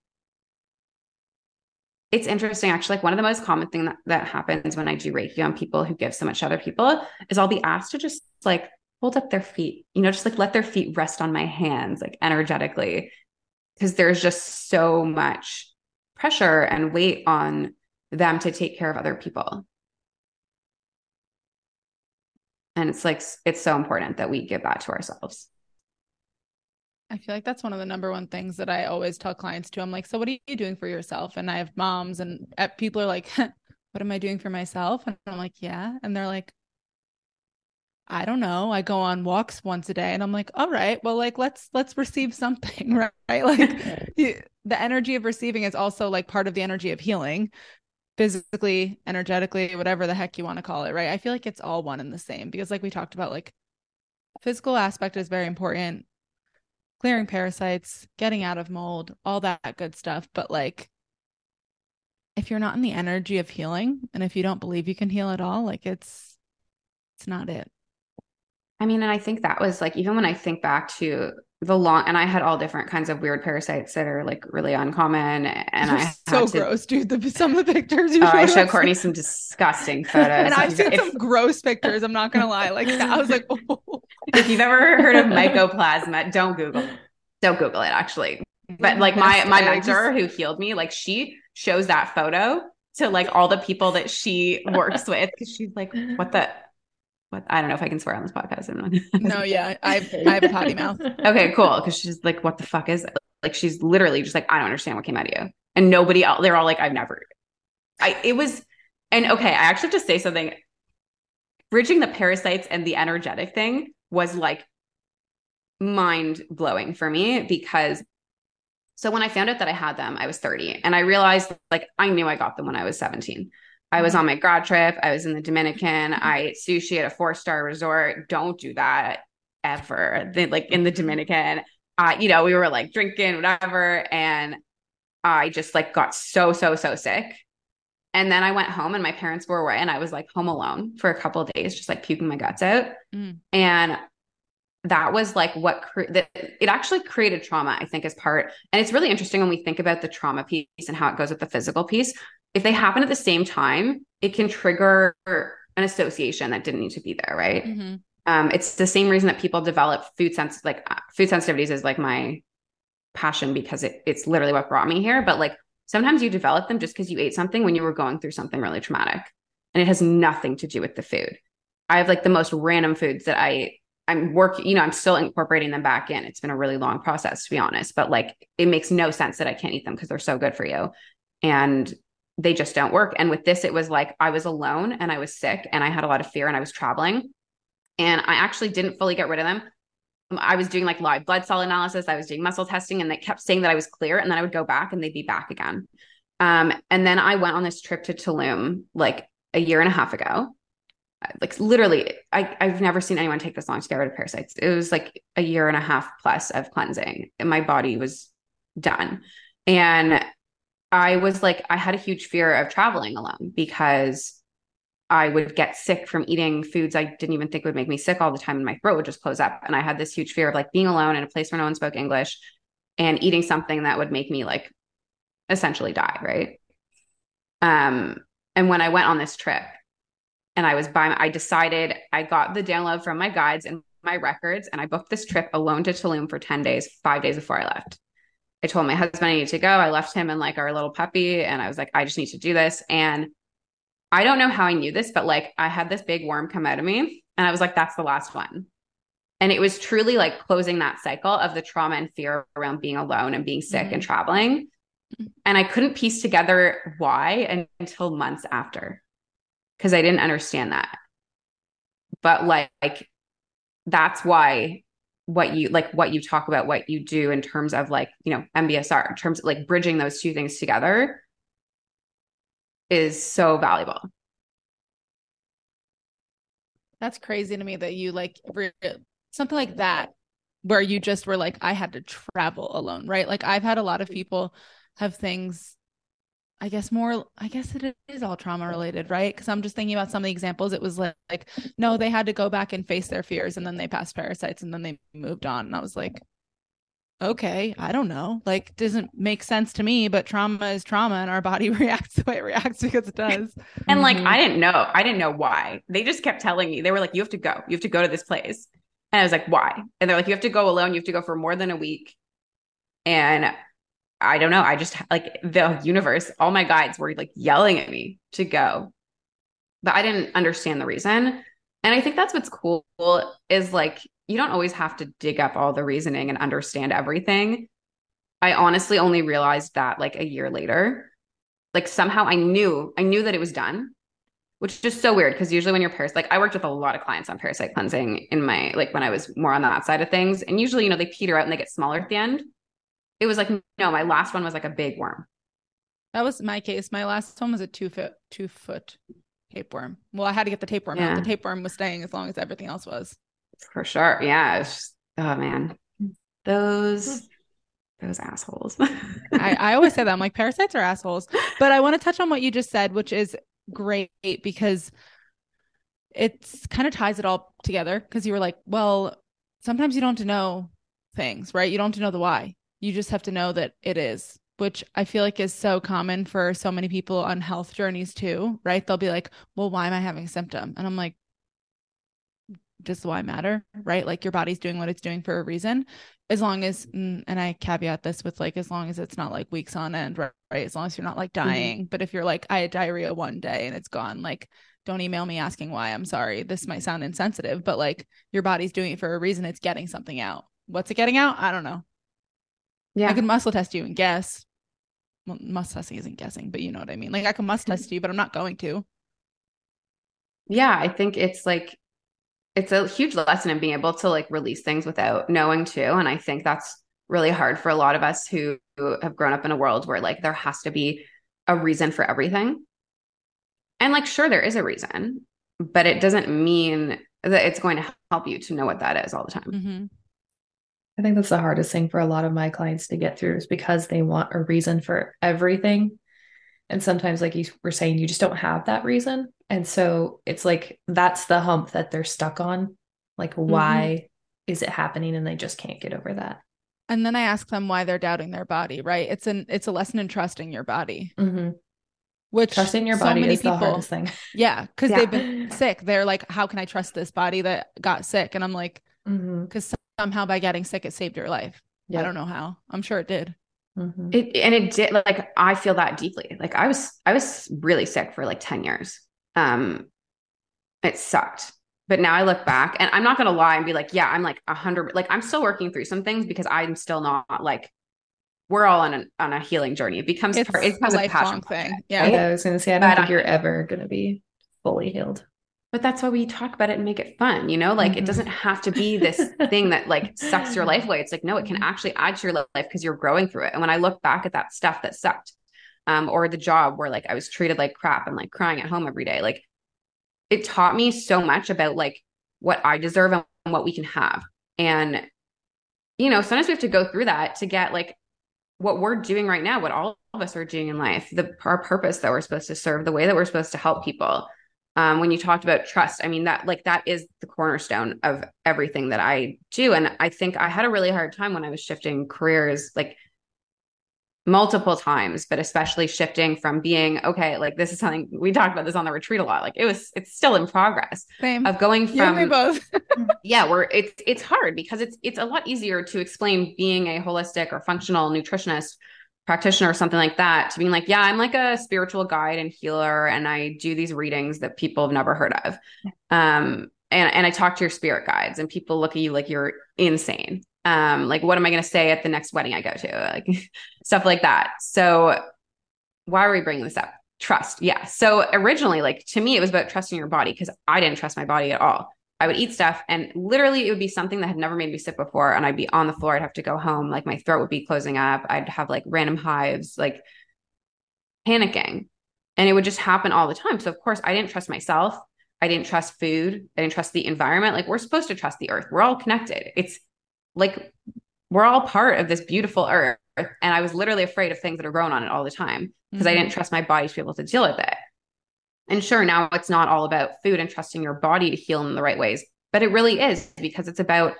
it's interesting actually like one of the most common thing that, that happens when i do reiki on people who give so much to other people is i'll be asked to just like hold up their feet you know just like let their feet rest on my hands like energetically because there's just so much pressure and weight on them to take care of other people. And it's like, it's so important that we give that to ourselves. I feel like that's one of the number one things that I always tell clients to. I'm like, so what are you doing for yourself? And I have moms and uh, people are like, what am I doing for myself? And I'm like, yeah. And they're like, I don't know. I go on walks once a day and I'm like, all right, well, like let's let's receive something, right? Like the energy of receiving is also like part of the energy of healing, physically, energetically, whatever the heck you want to call it, right? I feel like it's all one and the same because like we talked about, like physical aspect is very important. Clearing parasites, getting out of mold, all that good stuff. But like if you're not in the energy of healing and if you don't believe you can heal at all, like it's it's not it. I mean, and I think that was like, even when I think back to the long, and I had all different kinds of weird parasites that are like really uncommon. And I so to, gross, dude. The, some of the pictures you oh, I showed Courtney some disgusting photos. and I've seen if, some gross pictures. I'm not gonna lie. Like I was like, oh. if you've ever heard of mycoplasma, don't Google, don't Google it actually. But like my my mentor who healed me, like she shows that photo to like all the people that she works with because she's like, what the what I don't know if I can swear on this podcast. no, yeah, I I have a potty mouth. okay, cool. Because she's like, what the fuck is it? Like she's literally just like, I don't understand what came out of you. And nobody else, they're all like, I've never. I it was, and okay, I actually have to say something. Bridging the parasites and the energetic thing was like mind blowing for me because so when I found out that I had them, I was 30 and I realized like I knew I got them when I was 17. I was on my grad trip. I was in the Dominican. I ate sushi at a four star resort. Don't do that ever. They, like in the Dominican, uh, you know, we were like drinking, whatever. And I just like got so, so, so sick. And then I went home and my parents were away and I was like home alone for a couple days, just like puking my guts out. Mm. And that was like what cre- that it actually created trauma i think as part and it's really interesting when we think about the trauma piece and how it goes with the physical piece if they happen at the same time it can trigger an association that didn't need to be there right mm-hmm. um, it's the same reason that people develop food sense like uh, food sensitivities is like my passion because it, it's literally what brought me here but like sometimes you develop them just because you ate something when you were going through something really traumatic and it has nothing to do with the food i have like the most random foods that i I'm working, you know, I'm still incorporating them back in. It's been a really long process to be honest, but like it makes no sense that I can't eat them because they're so good for you. And they just don't work. And with this, it was like I was alone and I was sick and I had a lot of fear and I was traveling. And I actually didn't fully get rid of them. I was doing like live blood cell analysis, I was doing muscle testing, and they kept saying that I was clear. And then I would go back and they'd be back again. Um, and then I went on this trip to Tulum like a year and a half ago like literally I, i've never seen anyone take this long to get rid of parasites it was like a year and a half plus of cleansing and my body was done and i was like i had a huge fear of traveling alone because i would get sick from eating foods i didn't even think would make me sick all the time and my throat would just close up and i had this huge fear of like being alone in a place where no one spoke english and eating something that would make me like essentially die right um and when i went on this trip and I was by, I decided I got the download from my guides and my records, and I booked this trip alone to Tulum for 10 days, five days before I left. I told my husband I need to go. I left him and like our little puppy, and I was like, I just need to do this. And I don't know how I knew this, but like I had this big worm come out of me, and I was like, that's the last one. And it was truly like closing that cycle of the trauma and fear around being alone and being sick mm-hmm. and traveling. Mm-hmm. And I couldn't piece together why until months after because I didn't understand that. But like, like that's why what you like what you talk about what you do in terms of like you know mbsr in terms of like bridging those two things together is so valuable. That's crazy to me that you like re- something like that where you just were like i had to travel alone right? Like i've had a lot of mm-hmm. people have things I guess more, I guess it is all trauma related, right? Because I'm just thinking about some of the examples. It was like, like, no, they had to go back and face their fears and then they passed parasites and then they moved on. And I was like, okay, I don't know. Like, doesn't make sense to me, but trauma is trauma and our body reacts the way it reacts because it does. and like, mm-hmm. I didn't know. I didn't know why. They just kept telling me, they were like, you have to go. You have to go to this place. And I was like, why? And they're like, you have to go alone. You have to go for more than a week. And I don't know. I just like the universe, all my guides were like yelling at me to go. But I didn't understand the reason. And I think that's what's cool is like you don't always have to dig up all the reasoning and understand everything. I honestly only realized that like a year later. Like somehow I knew, I knew that it was done, which is just so weird because usually when you're parasite, like I worked with a lot of clients on parasite cleansing in my like when I was more on that side of things. And usually, you know, they peter out and they get smaller at the end. It was like, no, my last one was like a big worm. That was my case. My last one was a two foot two foot tapeworm. Well, I had to get the tapeworm yeah. out. The tapeworm was staying as long as everything else was. For sure. Yeah. Just, oh man. Those hmm. those assholes. I, I always say that. I'm like, parasites are assholes. But I want to touch on what you just said, which is great because it's kind of ties it all together. Cause you were like, well, sometimes you don't know things, right? You don't know the why. You just have to know that it is which I feel like is so common for so many people on health journeys too, right? They'll be like, well, why am I having a symptom? And I'm like, does why matter, right? Like your body's doing what it's doing for a reason. As long as, and I caveat this with like, as long as it's not like weeks on end, right? As long as you're not like mm-hmm. dying. Mm-hmm. But if you're like, I had diarrhea one day and it's gone, like, don't email me asking why. I'm sorry. This might sound insensitive, but like your body's doing it for a reason. It's getting something out. What's it getting out? I don't know. Yeah. I can muscle test you and guess, well, must testing isn't guessing, but you know what I mean. Like I can must test you, but I'm not going to. Yeah, I think it's like it's a huge lesson in being able to like release things without knowing too. And I think that's really hard for a lot of us who have grown up in a world where like there has to be a reason for everything. And like, sure, there is a reason, but it doesn't mean that it's going to help you to know what that is all the time. Mm-hmm. I think that's the hardest thing for a lot of my clients to get through is because they want a reason for everything. And sometimes, like you were saying, you just don't have that reason. And so it's like that's the hump that they're stuck on. Like, why mm-hmm. is it happening? And they just can't get over that. And then I ask them why they're doubting their body, right? It's an it's a lesson in trusting your body. Mm-hmm. Which trusting your body so is people, the hardest thing. Yeah, because yeah. they've been sick. They're like, "How can I trust this body that got sick?" And I'm like, because mm-hmm somehow by getting sick it saved your life yep. i don't know how i'm sure it did mm-hmm. it, and it did like i feel that deeply like i was i was really sick for like 10 years um it sucked but now i look back and i'm not gonna lie and be like yeah i'm like a hundred like i'm still working through some things because i'm still not like we're all on a on a healing journey. It becomes it's part, it becomes a, a passion thing. Yeah. Right? I was gonna say I don't but think you're ever gonna be fully healed but that's why we talk about it and make it fun you know? Like mm-hmm. it doesn't have to be this thing that like sucks your life away. It's like no it can mm-hmm. actually add to your life because you're growing through it. And when i look back at that stuff that sucked um, or the job where like i was treated like crap and like crying at home every day like it taught me so much about like what i deserve and what we can have. And you know sometimes we have to go through that to get like what we're doing right now what all of us are doing in life the our purpose that we're supposed to serve the way that we're supposed to help people um, when you talked about trust i mean that like that is the cornerstone of everything that i do and i think i had a really hard time when i was shifting careers like multiple times but especially shifting from being okay like this is something we talked about this on the retreat a lot like it was it's still in progress Same. of going from we both yeah where it's it's hard because it's it's a lot easier to explain being a holistic or functional nutritionist practitioner or something like that to being like, yeah, I'm like a spiritual guide and healer, and I do these readings that people have never heard of. Um, and and I talk to your spirit guides, and people look at you like you're insane. Um, like, what am I going to say at the next wedding I go to? Like stuff like that. So, why are we bringing this up? Trust, yeah. So originally, like to me, it was about trusting your body because I didn't trust my body at all. I would eat stuff and literally it would be something that had never made me sick before. And I'd be on the floor. I'd have to go home. Like my throat would be closing up. I'd have like random hives, like panicking. And it would just happen all the time. So, of course, I didn't trust myself. I didn't trust food. I didn't trust the environment. Like, we're supposed to trust the earth. We're all connected. It's like we're all part of this beautiful earth. And I was literally afraid of things that are grown on it all the time because mm-hmm. I didn't trust my body to be able to deal with it. And sure, now it's not all about food and trusting your body to heal in the right ways, but it really is because it's about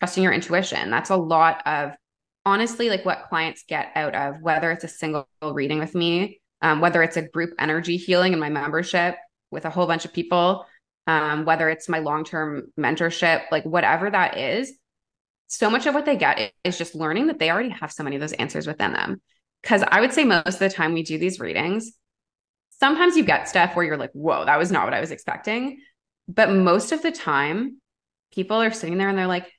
trusting your intuition. That's a lot of honestly like what clients get out of whether it's a single reading with me, um, whether it's a group energy healing in my membership with a whole bunch of people, um, whether it's my long term mentorship, like whatever that is. So much of what they get is just learning that they already have so many of those answers within them. because I would say most of the time we do these readings, sometimes you get stuff where you're like, whoa, that was not what I was expecting. But most of the time, people are sitting there and they're like,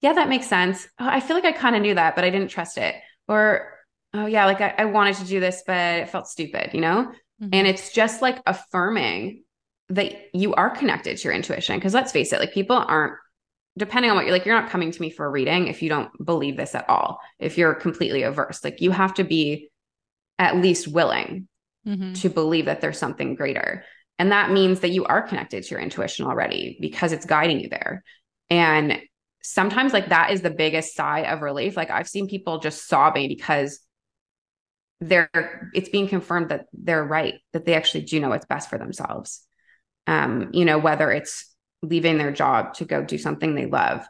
yeah, that makes sense. Oh, I feel like I kind of knew that, but I didn't trust it. Or, oh, yeah, like I, I wanted to do this, but it felt stupid, you know? Mm-hmm. And it's just like affirming that you are connected to your intuition. Because let's face it, like people aren't, depending on what you're like, you're not coming to me for a reading if you don't believe this at all, if you're completely averse. Like you have to be at least willing mm-hmm. to believe that there's something greater. And that means that you are connected to your intuition already because it's guiding you there. And sometimes, like, that is the biggest sigh of relief. Like, I've seen people just sobbing because they're, it's being confirmed that they're right, that they actually do know what's best for themselves. Um, you know, whether it's leaving their job to go do something they love,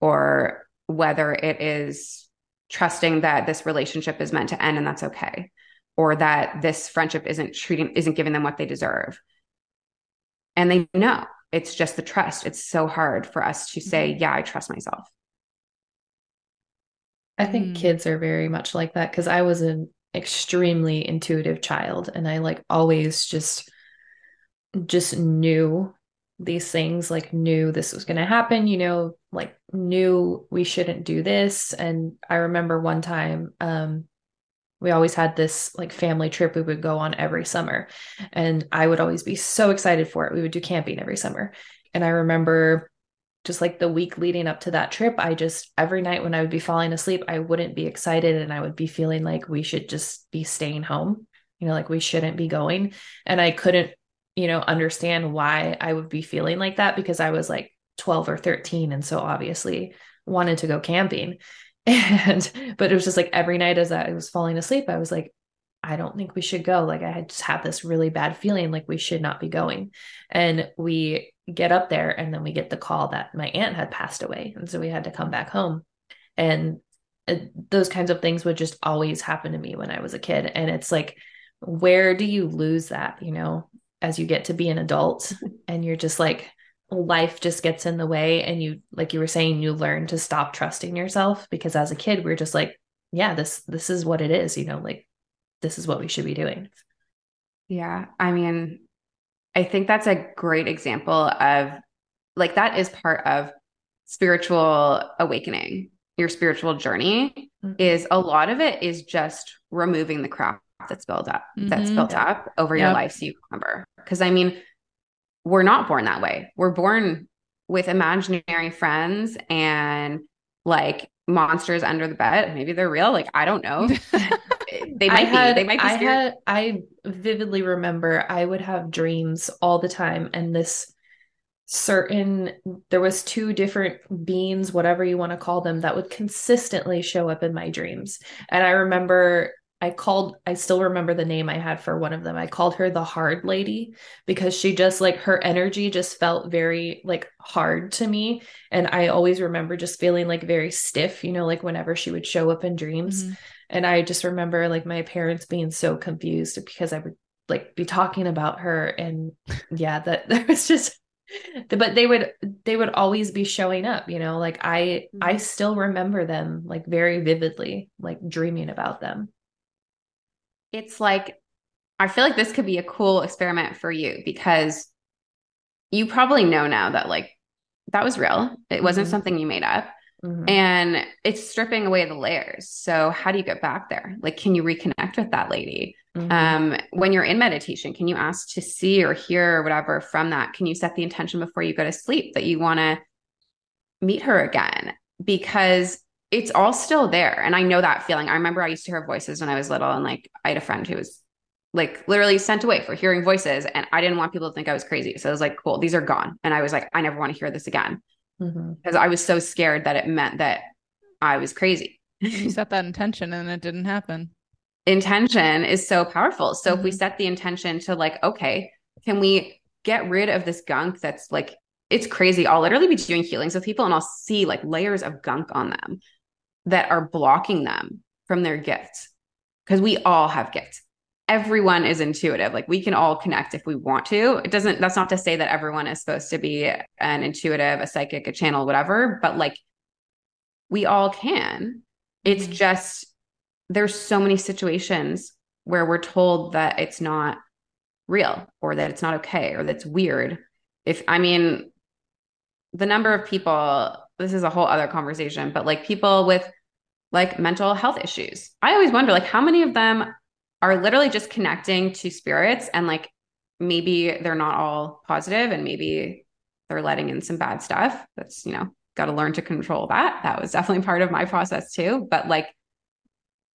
or whether it is trusting that this relationship is meant to end and that's okay or that this friendship isn't treating isn't giving them what they deserve and they know it's just the trust it's so hard for us to say mm-hmm. yeah i trust myself i think mm. kids are very much like that because i was an extremely intuitive child and i like always just just knew these things like knew this was going to happen you know like knew we shouldn't do this and i remember one time um we always had this like family trip we would go on every summer and i would always be so excited for it. We would do camping every summer. And i remember just like the week leading up to that trip i just every night when i would be falling asleep i wouldn't be excited and i would be feeling like we should just be staying home. You know like we shouldn't be going. And i couldn't you know understand why i would be feeling like that because i was like 12 or 13 and so obviously wanted to go camping and but it was just like every night as I was falling asleep, I was like, I don't think we should go. Like I had just had this really bad feeling like we should not be going. And we get up there and then we get the call that my aunt had passed away. And so we had to come back home. And uh, those kinds of things would just always happen to me when I was a kid. And it's like, where do you lose that, you know, as you get to be an adult and you're just like, life just gets in the way and you like you were saying you learn to stop trusting yourself because as a kid we're just like yeah this this is what it is you know like this is what we should be doing yeah i mean i think that's a great example of like that is part of spiritual awakening your spiritual journey mm-hmm. is a lot of it is just removing the crap that's built up mm-hmm. that's built up over yep. your life so you remember because i mean we're not born that way. We're born with imaginary friends and like monsters under the bed. Maybe they're real. Like I don't know. they might had, be. They might be. I had. I vividly remember I would have dreams all the time, and this certain there was two different beings whatever you want to call them that would consistently show up in my dreams and i remember I called, I still remember the name I had for one of them. I called her the hard lady because she just like her energy just felt very like hard to me. And I always remember just feeling like very stiff, you know, like whenever she would show up in dreams. Mm-hmm. And I just remember like my parents being so confused because I would like be talking about her. And yeah, that there was just, but they would they would always be showing up you know like i i mm-hmm. still remember them like very vividly like dreaming about them it's like I feel like this could be a cool experiment for you because you probably know now that like that was real. It wasn't mm-hmm. something you made up. Mm-hmm. And it's stripping away the layers. So how do you get back there? Like, can you reconnect with that lady? Mm-hmm. Um, when you're in meditation, can you ask to see or hear or whatever from that? Can you set the intention before you go to sleep that you want to meet her again? Because it's all still there. And I know that feeling. I remember I used to hear voices when I was little, and like I had a friend who was like literally sent away for hearing voices. And I didn't want people to think I was crazy. So I was like, cool, these are gone. And I was like, I never want to hear this again. Mm-hmm. Because I was so scared that it meant that I was crazy. you set that intention and it didn't happen. Intention is so powerful. So mm-hmm. if we mm-hmm. set the intention to like, okay, can we get rid of this gunk that's like it's crazy. I'll literally be doing healings with people and I'll see like layers of gunk on them that are blocking them from their gifts because we all have gifts everyone is intuitive like we can all connect if we want to it doesn't that's not to say that everyone is supposed to be an intuitive a psychic a channel whatever but like we all can it's mm-hmm. just there's so many situations where we're told that it's not real or that it's not okay or that's weird. If I mean, the number of people, this is a whole other conversation, but like people with like mental health issues. I always wonder like how many of them are literally just connecting to spirits and like maybe they're not all positive and maybe they're letting in some bad stuff. That's, you know, got to learn to control that. That was definitely part of my process too. But like,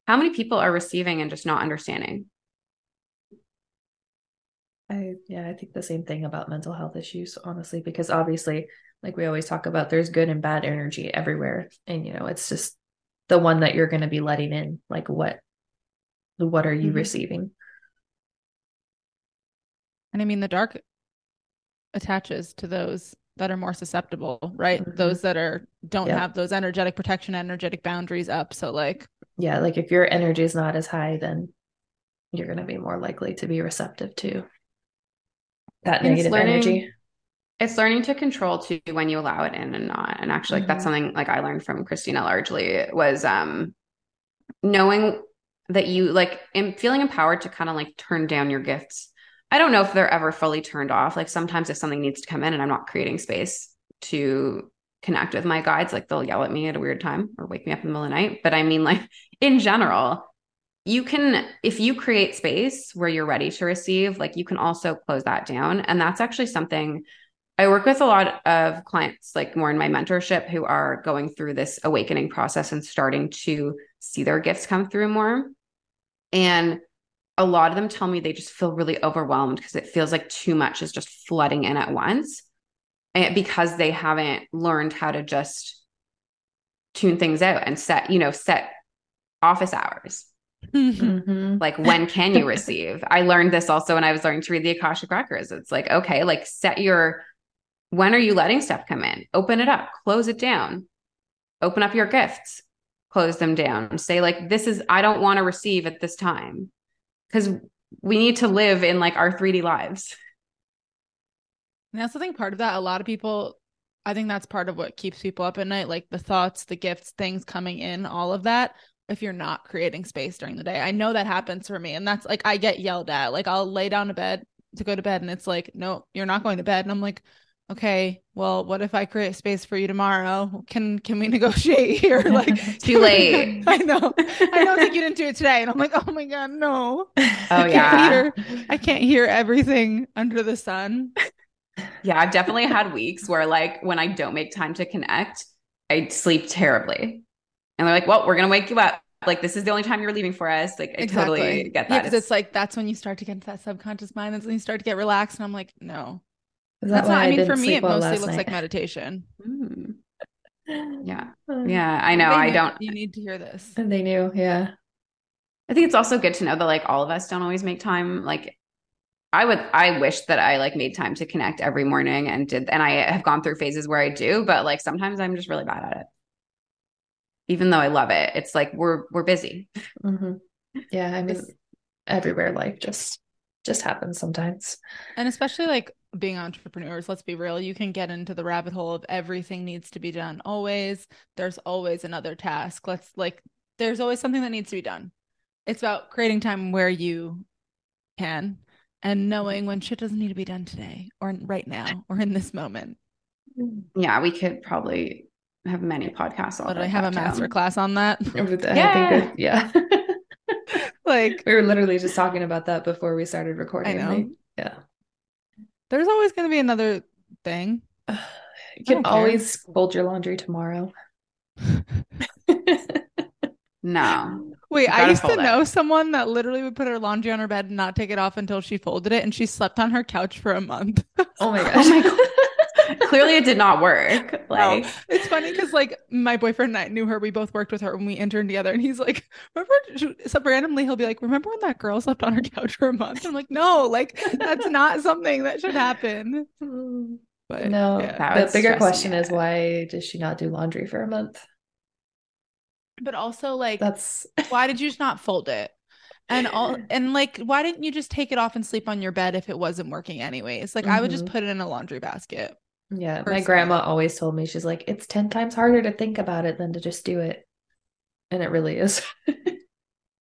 how many people are receiving and just not understanding? I yeah, I think the same thing about mental health issues, honestly, because obviously, like we always talk about, there's good and bad energy everywhere. And you know, it's just the one that you're gonna be letting in. Like what what are you mm-hmm. receiving? And I mean the dark attaches to those that are more susceptible, right? Mm-hmm. Those that are don't yep. have those energetic protection, energetic boundaries up. So like yeah, like if your energy is not as high, then you're gonna be more likely to be receptive to that negative learning, energy. It's learning to control too when you allow it in and not. And actually, mm-hmm. like that's mm-hmm. something like I learned from Christina largely was um knowing that you like and feeling empowered to kind of like turn down your gifts. I don't know if they're ever fully turned off. Like sometimes if something needs to come in and I'm not creating space to connect with my guides, like they'll yell at me at a weird time or wake me up in the middle of the night. But I mean, like in general, you can if you create space where you're ready to receive like you can also close that down and that's actually something i work with a lot of clients like more in my mentorship who are going through this awakening process and starting to see their gifts come through more and a lot of them tell me they just feel really overwhelmed because it feels like too much is just flooding in at once and because they haven't learned how to just tune things out and set you know set office hours Mm-hmm. Like, when can you receive? I learned this also when I was learning to read the Akashic Records. It's like, okay, like set your when are you letting stuff come in? Open it up, close it down, open up your gifts, close them down. Say, like, this is, I don't want to receive at this time because we need to live in like our 3D lives. And that's the thing, part of that, a lot of people, I think that's part of what keeps people up at night, like the thoughts, the gifts, things coming in, all of that if you're not creating space during the day. I know that happens for me. And that's like I get yelled at. Like I'll lay down to bed to go to bed and it's like, no, you're not going to bed. And I'm like, okay, well, what if I create space for you tomorrow? Can can we negotiate here? Like too late. I know. I don't think you didn't do it today. And I'm like, oh my God, no. Oh I yeah. Hear, I can't hear everything under the sun. Yeah, I've definitely had weeks where like when I don't make time to connect, I sleep terribly and they're like, well, we're going to wake you up. Like, this is the only time you're leaving for us. Like, I exactly. totally get that. Yeah, it's, it's, like, that's when you start to get into that subconscious mind. That's when you start to get relaxed. And I'm like, no. Is that that's not, I, I mean, for me, it mostly looks night. like meditation. Mm. Yeah. Yeah. I know. I don't. You need to hear this. And they knew. Yeah. I think it's also good to know that like all of us don't always make time. Like, I would, I wish that I like made time to connect every morning and did, and I have gone through phases where I do, but like sometimes I'm just really bad at it even though I love it, it's like we're we're busy. Mm-hmm. Yeah, I mean, everywhere life just just happens sometimes, and especially like being entrepreneurs. Let's be real, you can get into the rabbit hole of everything needs to be done. Always, there's always another task. Let's like, there's always something that needs to be done. It's about creating time where you can and knowing when shit doesn't need to be done today or right now or in this moment. Yeah, we could probably have many podcasts. But I have a master class on that. yeah. yeah. like we were literally just talking about that before we started recording. I know. Right? Yeah. There's always going to be another thing. You can always fold your laundry tomorrow. no. Wait, I used to it. know someone that literally would put her laundry on her bed and not take it off until she folded it, and she slept on her couch for a month. oh my gosh. Oh my god. Clearly, it did not work. Like, no. it's funny because like my boyfriend and I knew her. We both worked with her when we interned together, and he's like, "Remember?" So randomly, he'll be like, "Remember when that girl slept on her couch for a month?" I'm like, "No, like that's not something that should happen." But no, yeah. the bigger question is why does she not do laundry for a month? But also, like, that's why did you just not fold it? and all and like why didn't you just take it off and sleep on your bed if it wasn't working anyways like mm-hmm. i would just mm-hmm. put it in a laundry basket yeah, personally. my grandma always told me she's like it's 10 times harder to think about it than to just do it. And it really is.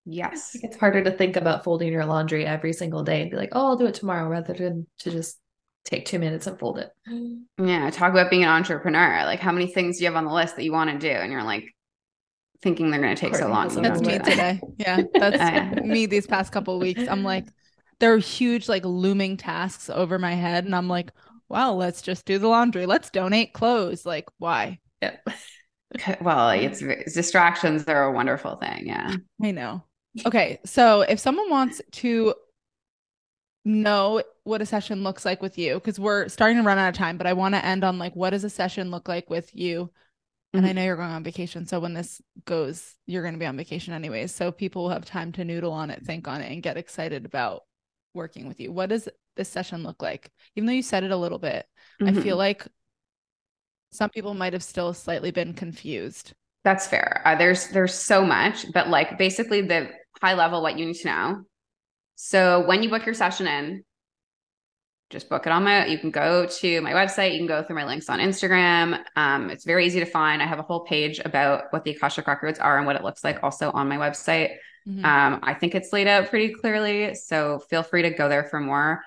Yes. It's harder to think about folding your laundry every single day and be like, oh, I'll do it tomorrow rather than to just take two minutes and fold it. Yeah. Talk about being an entrepreneur. Like, how many things do you have on the list that you want to do? And you're like, thinking they're going to take so long. That's me today. Yeah. That's me these past couple weeks. I'm like, there are huge, like looming tasks over my head. And I'm like, well, let's just do the laundry. Let's donate clothes. Like, why? Yeah. well, it's distractions. They're a wonderful thing. Yeah. I know. Okay. So if someone wants to know what a session looks like with you, because we're starting to run out of time, but I want to end on like, what does a session look like with you? And mm-hmm. I know you're going on vacation. So when this goes, you're going to be on vacation anyways. So people will have time to noodle on it, think on it, and get excited about working with you. What does this session look like? Even though you said it a little bit, mm-hmm. I feel like some people might have still slightly been confused. That's fair. Uh, there's there's so much, but like basically the high level what you need to know. So when you book your session in, just book it on my you can go to my website you can go through my links on instagram um, it's very easy to find i have a whole page about what the akashic records are and what it looks like also on my website mm-hmm. um, i think it's laid out pretty clearly so feel free to go there for more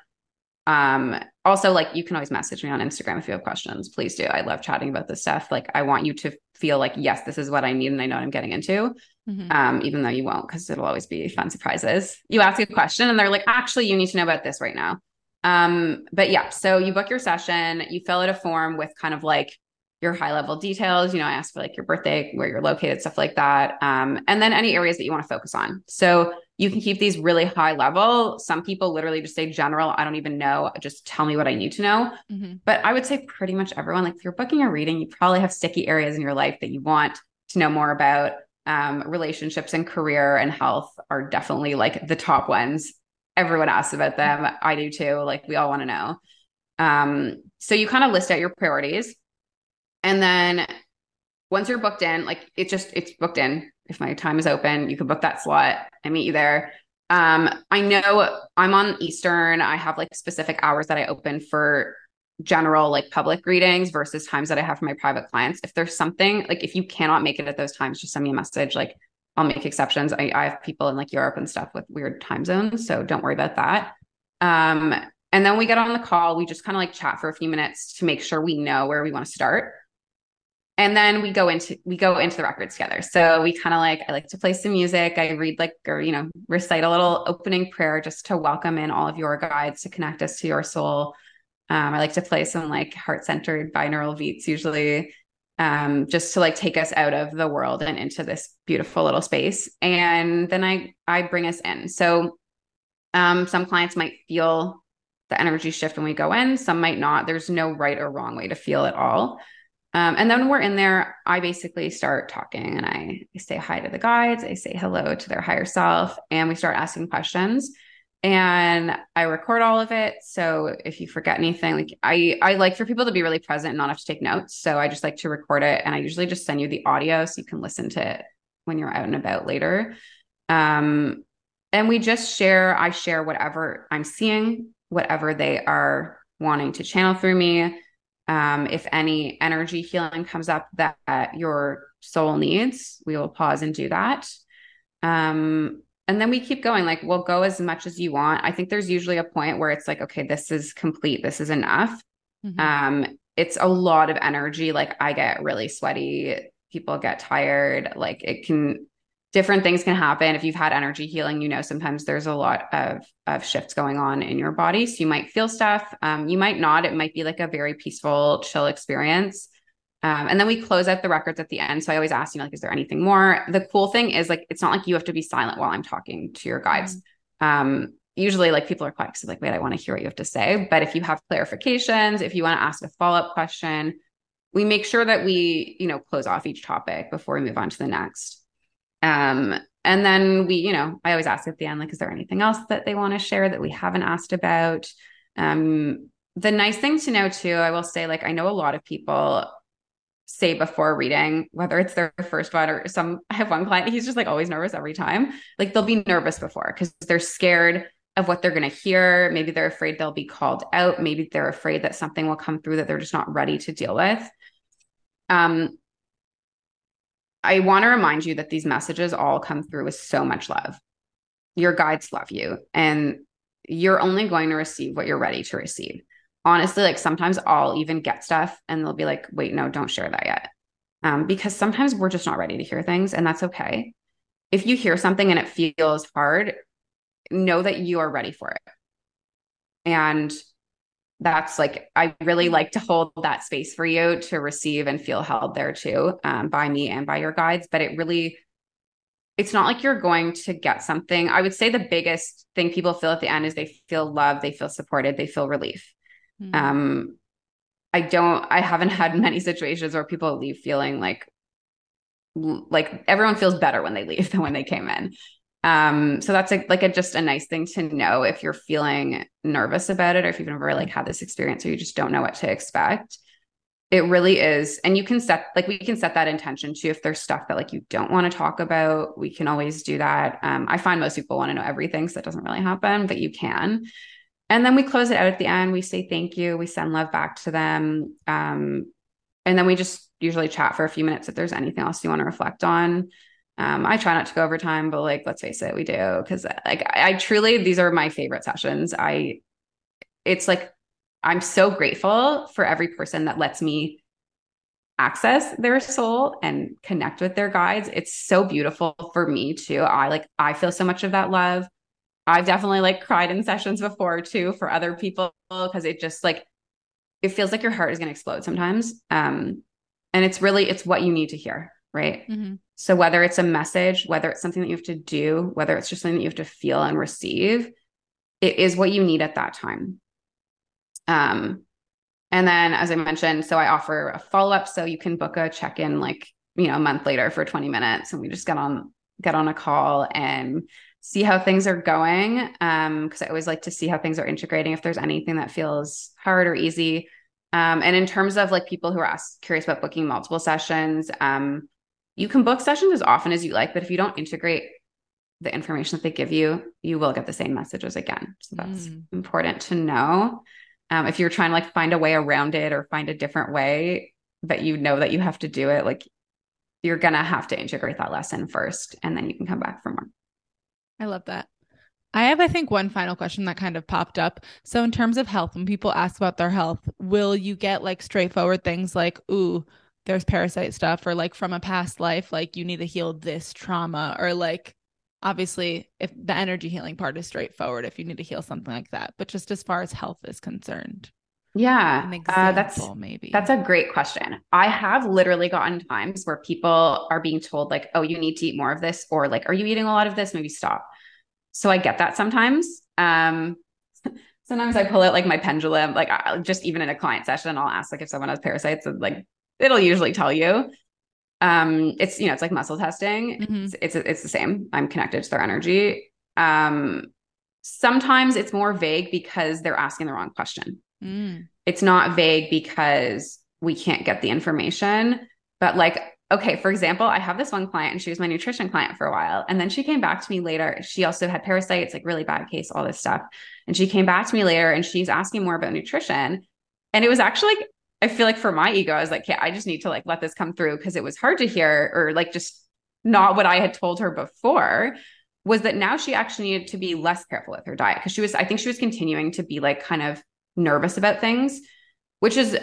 um, also like you can always message me on instagram if you have questions please do i love chatting about this stuff like i want you to feel like yes this is what i need and i know what i'm getting into mm-hmm. um, even though you won't because it'll always be fun surprises you ask a question and they're like actually you need to know about this right now um, but yeah, so you book your session, you fill out a form with kind of like your high level details. You know, I ask for like your birthday, where you're located, stuff like that. Um, and then any areas that you want to focus on. So you can keep these really high level. Some people literally just say general. I don't even know. Just tell me what I need to know. Mm-hmm. But I would say pretty much everyone, like if you're booking a reading, you probably have sticky areas in your life that you want to know more about. Um, relationships and career and health are definitely like the top ones everyone asks about them. I do too. Like we all want to know. Um, so you kind of list out your priorities. And then once you're booked in, like it just it's booked in. If my time is open, you can book that slot. I meet you there. Um, I know I'm on Eastern. I have like specific hours that I open for general like public readings versus times that I have for my private clients. If there's something like if you cannot make it at those times, just send me a message. Like I'll make exceptions. I, I have people in like Europe and stuff with weird time zones, so don't worry about that. Um, and then we get on the call. We just kind of like chat for a few minutes to make sure we know where we want to start. And then we go into we go into the records together. So we kind of like I like to play some music. I read like or you know recite a little opening prayer just to welcome in all of your guides to connect us to your soul. Um, I like to play some like heart centered binaural beats usually um, just to like take us out of the world and into this beautiful little space. And then I I bring us in. So um, some clients might feel the energy shift when we go in. Some might not. There's no right or wrong way to feel it all. Um, and then we're in there, I basically start talking and I, I say hi to the guides. I say hello to their higher self, and we start asking questions and I record all of it. So if you forget anything, like I I like for people to be really present and not have to take notes. So I just like to record it and I usually just send you the audio so you can listen to it when you're out and about later. Um and we just share I share whatever I'm seeing, whatever they are wanting to channel through me. Um, if any energy healing comes up that, that your soul needs, we will pause and do that. Um, and then we keep going like we'll go as much as you want i think there's usually a point where it's like okay this is complete this is enough mm-hmm. um it's a lot of energy like i get really sweaty people get tired like it can different things can happen if you've had energy healing you know sometimes there's a lot of of shifts going on in your body so you might feel stuff um, you might not it might be like a very peaceful chill experience um, and then we close out the records at the end. So I always ask, you know, like, is there anything more? The cool thing is like, it's not like you have to be silent while I'm talking to your guides. Mm-hmm. Um, usually like people are quiet because like, wait, I want to hear what you have to say. But if you have clarifications, if you want to ask a follow-up question, we make sure that we, you know, close off each topic before we move on to the next. Um, and then we, you know, I always ask at the end, like, is there anything else that they want to share that we haven't asked about? Um, the nice thing to know too, I will say, like, I know a lot of people say before reading, whether it's their first one or some, I have one client, he's just like always nervous every time. Like they'll be nervous before because they're scared of what they're going to hear. Maybe they're afraid they'll be called out. Maybe they're afraid that something will come through that they're just not ready to deal with. Um, I want to remind you that these messages all come through with so much love. your guides love you and you're only going to receive what you're ready to receive. Honestly, like sometimes I'll even get stuff and they'll be like, wait, no, don't share that yet. Um, because sometimes we're just not ready to hear things and that's okay. If you hear something and it feels hard, know that you are ready for it. And that's like, I really like to hold that space for you to receive and feel held there too um, by me and by your guides. But it really, it's not like you're going to get something. I would say the biggest thing people feel at the end is they feel loved, they feel supported, they feel relief. Mm-hmm. Um, I don't, I haven't had many situations where people leave feeling like, like everyone feels better when they leave than when they came in. Um, so that's a, like a, just a nice thing to know if you're feeling nervous about it, or if you've never like had this experience or you just don't know what to expect. It really is and you can set like we can set that intention too if there's stuff that like you don't want to talk about we can always do that. Um, i find most people want to know everything so that doesn't really happen but you can. And then we close it out at the end we say thank you we send love back to them um, and then we just usually chat for a few minutes if there's anything else you want to reflect on um, I try not to go over time, but like, let's face it, we do. Cause like, I, I truly, these are my favorite sessions. I, it's like I'm so grateful for every person that lets me access their soul and connect with their guides. It's so beautiful for me too. I like I feel so much of that love. I've definitely like cried in sessions before too for other people because it just like it feels like your heart is going to explode sometimes. Um and it's really it's what you need to hear, right? Mm-hmm. So whether it's a message, whether it's something that you have to do, whether it's just something that you have to feel and receive, it is what you need at that time. Um, and then, as I mentioned, so I offer a follow up, so you can book a check in like you know a month later for 20 minutes, and we just get on get on a call and see how things are going. Um, because I always like to see how things are integrating. If there's anything that feels hard or easy. Um, and in terms of like people who are asked, curious about booking multiple sessions, um, you can book sessions as often as you like, but if you don't integrate the information that they give you, you will get the same messages again. So that's mm. important to know um, if you're trying to like find a way around it or find a different way but you know that you have to do it like you're gonna have to integrate that lesson first and then you can come back for more i love that i have i think one final question that kind of popped up so in terms of health when people ask about their health will you get like straightforward things like ooh there's parasite stuff or like from a past life like you need to heal this trauma or like obviously if the energy healing part is straightforward if you need to heal something like that. But just as far as health is concerned yeah uh, that's maybe. that's a great question. I have literally gotten times where people are being told like oh you need to eat more of this or like are you eating a lot of this? Maybe stop. So i get that sometimes. Um sometimes i pull out like my pendulum like I, just even in a client session i'll ask like if someone has parasites and like it'll usually tell you. Um it's you know it's like muscle testing. Mm-hmm. it's, it's it's the same. I'm connected to their energy. Um sometimes it's more vague because they're asking the wrong question. Mm. it's not vague because we can't get the information but like okay for example i have this one client and she was my nutrition client for a while and then she came back to me later. She also had parasites like really bad case all this stuff. And she came back to me later and she's asking more about nutrition. And it was actually like I feel like for my ego, I was like, yeah, I just need to like let this come through because it was hard to hear or like just not what I had told her before was that now she actually needed to be less careful with her diet because she was, I think she was continuing to be like kind of nervous about things, which is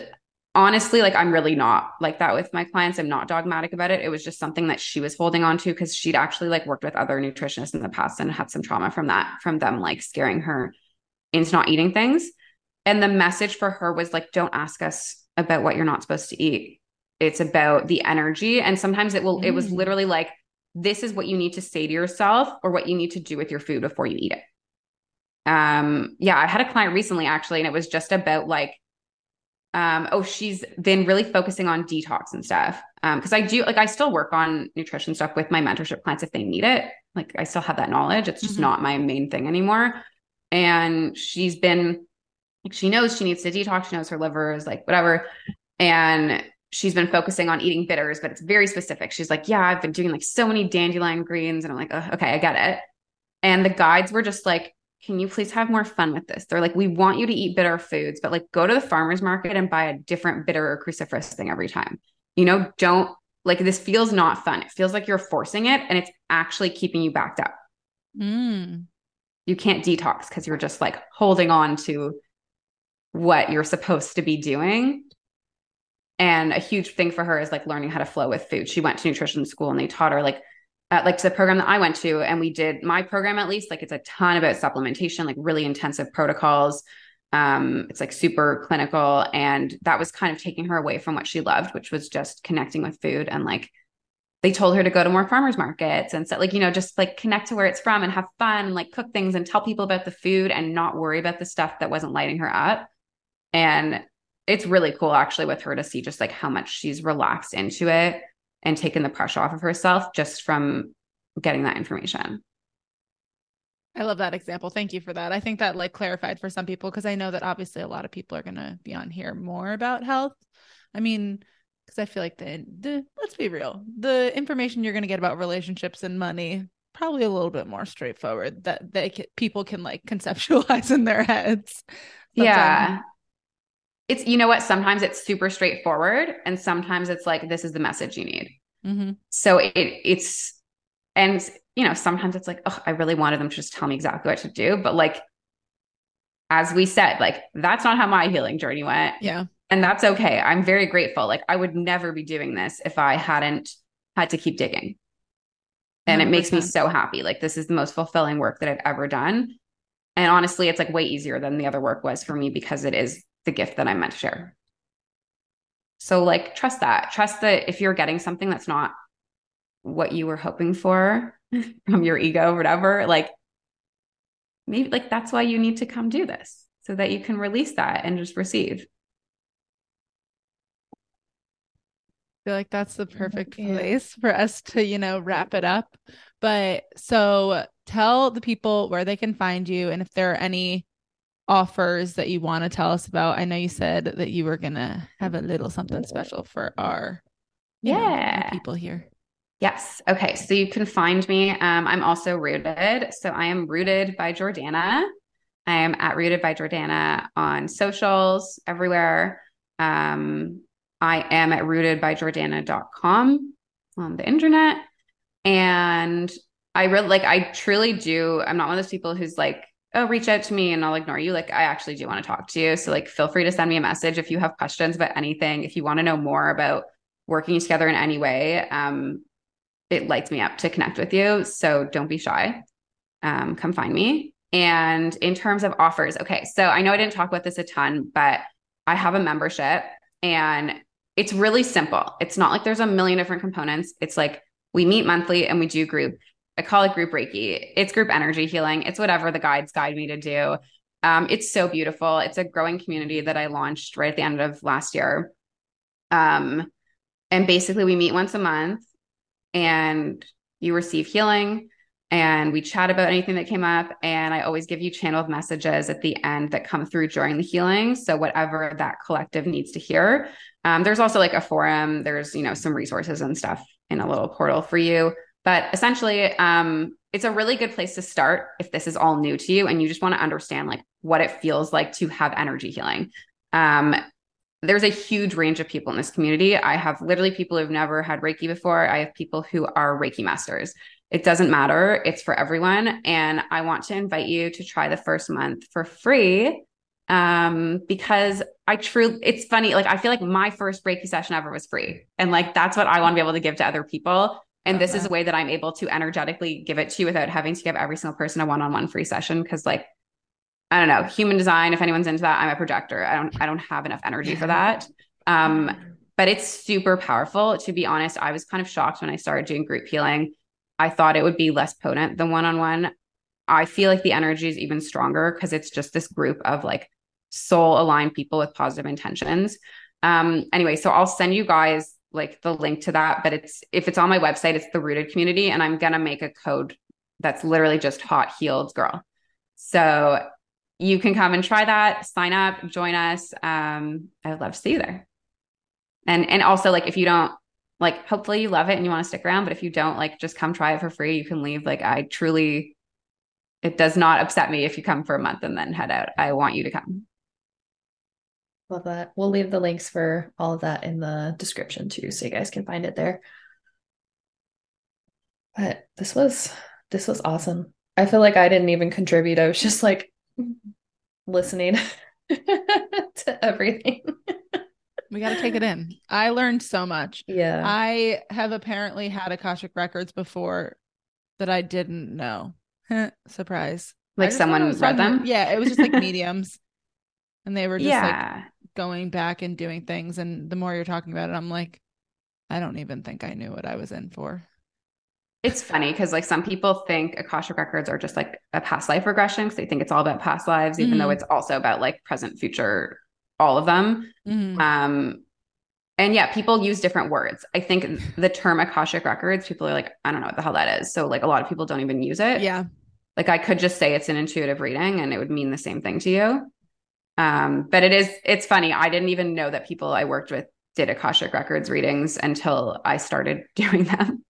honestly like I'm really not like that with my clients. I'm not dogmatic about it. It was just something that she was holding on to because she'd actually like worked with other nutritionists in the past and had some trauma from that, from them like scaring her into not eating things. And the message for her was like, don't ask us about what you're not supposed to eat. It's about the energy. And sometimes it will, mm. it was mm. literally like, this is what you need to say to yourself or what you need to do with your food before you eat it. Um, yeah, I had a client recently actually, and it was just about like, um, oh, she's been really focusing on detox and stuff. Um, because I do like I still work on nutrition stuff with my mentorship clients if they need it. Like I still have that knowledge. It's just mm-hmm. not my main thing anymore. And she's been like she knows she needs to detox. She knows her liver is like whatever. And she's been focusing on eating bitters, but it's very specific. She's like, yeah, I've been doing like so many dandelion greens. And I'm like, oh, okay, I get it. And the guides were just like, can you please have more fun with this? They're like, we want you to eat bitter foods, but like go to the farmer's market and buy a different bitter or cruciferous thing every time. You know, don't like this feels not fun. It feels like you're forcing it and it's actually keeping you backed up. Mm. You can't detox because you're just like holding on to what you're supposed to be doing. And a huge thing for her is like learning how to flow with food. She went to nutrition school and they taught her like at like the program that I went to, and we did my program at least, like it's a ton about supplementation, like really intensive protocols. Um, it's like super clinical. And that was kind of taking her away from what she loved, which was just connecting with food. And like they told her to go to more farmers markets and so like, you know, just like connect to where it's from and have fun and like cook things and tell people about the food and not worry about the stuff that wasn't lighting her up. And it's really cool actually with her to see just like how much she's relaxed into it and taken the pressure off of herself just from getting that information. I love that example. Thank you for that. I think that like clarified for some people because I know that obviously a lot of people are going to be on here more about health. I mean, because I feel like the, the let's be real, the information you're going to get about relationships and money probably a little bit more straightforward that they can, people can like conceptualize in their heads. yeah. It's you know what sometimes it's super straightforward and sometimes it's like this is the message you need. Mm-hmm. So it it's and you know sometimes it's like oh I really wanted them to just tell me exactly what to do but like as we said like that's not how my healing journey went. Yeah. And that's okay. I'm very grateful. Like I would never be doing this if I hadn't had to keep digging. And 100%. it makes me so happy. Like this is the most fulfilling work that I've ever done. And honestly, it's like way easier than the other work was for me because it is the gift that I'm meant to share. So like trust that. Trust that if you're getting something that's not what you were hoping for from your ego or whatever, like maybe like that's why you need to come do this so that you can release that and just receive. I feel like that's the perfect place for us to, you know, wrap it up. But so tell the people where they can find you and if there are any offers that you want to tell us about. I know you said that you were going to have a little something special for our yeah know, people here. Yes. Okay. So you can find me. Um, I'm also rooted. So I am rooted by Jordana. I am at rooted by Jordana on socials everywhere. Um, I am at rooted by rootedbyjordana.com on the internet. And I really like, I truly do. I'm not one of those people who's like, oh, reach out to me and I'll ignore you. Like, I actually do want to talk to you. So, like, feel free to send me a message if you have questions about anything. If you want to know more about working together in any way, um, it lights me up to connect with you. So, don't be shy. Um, come find me. And in terms of offers, okay, so I know I didn't talk about this a ton, but I have a membership and it's really simple. It's not like there's a million different components. It's like we meet monthly and we do group. I call it group Reiki. It's group energy healing. It's whatever the guides guide me to do. Um, it's so beautiful. It's a growing community that I launched right at the end of last year. Um, and basically, we meet once a month and you receive healing and we chat about anything that came up. And I always give you channeled messages at the end that come through during the healing. So, whatever that collective needs to hear. Um, there's also like a forum, there's, you know, some resources and stuff in a little portal for you. But essentially, um, it's a really good place to start if this is all new to you and you just want to understand like what it feels like to have energy healing. Um, there's a huge range of people in this community. I have literally people who've never had Reiki before. I have people who are Reiki masters. It doesn't matter. It's for everyone. And I want to invite you to try the first month for free um, because I truly, it's funny. Like, I feel like my first Reiki session ever was free. And like, that's what I want to be able to give to other people. And this that. is a way that I'm able to energetically give it to you without having to give every single person a one-on-one free session. Cause like, I don't know, human design, if anyone's into that, I'm a projector. I don't, I don't have enough energy for that. Um, but it's super powerful. To be honest, I was kind of shocked when I started doing group healing I thought it would be less potent than one on one. I feel like the energy is even stronger because it's just this group of like soul aligned people with positive intentions. Um, anyway, so I'll send you guys like the link to that, but it's if it's on my website, it's the rooted community, and I'm gonna make a code that's literally just hot healed girl. So you can come and try that, sign up, join us. Um, I would love to see you there. And and also like if you don't like hopefully you love it and you want to stick around but if you don't like just come try it for free you can leave like i truly it does not upset me if you come for a month and then head out i want you to come love that we'll leave the links for all of that in the description too so you guys can find it there but this was this was awesome I feel like I didn't even contribute. I was just like listening to everything. We got to take it in. I learned so much. Yeah. I have apparently had Akashic records before that I didn't know. Surprise. Like just thought it someone was read them? Yeah, it was just like mediums. And they were just like yeah. Going back and doing things. And the more you're talking about it, I'm like, I don't even think I knew what I was in for. It's funny because like some people think Akashic records are just like a past life regression because they think it's all about past lives, even though Mhm. it's also about like present, future, all of them. Mhm. Um, and yeah, people use different words. I think the term Akashic records, people are like, I don't know what the hell that is. So like a lot of people don't even use it. Yeah. Like I could just say it's an intuitive reading and it would mean the same thing to you. Um, but it is, it's funny. I didn't even know that people I worked with did Akashic records readings until I started doing them.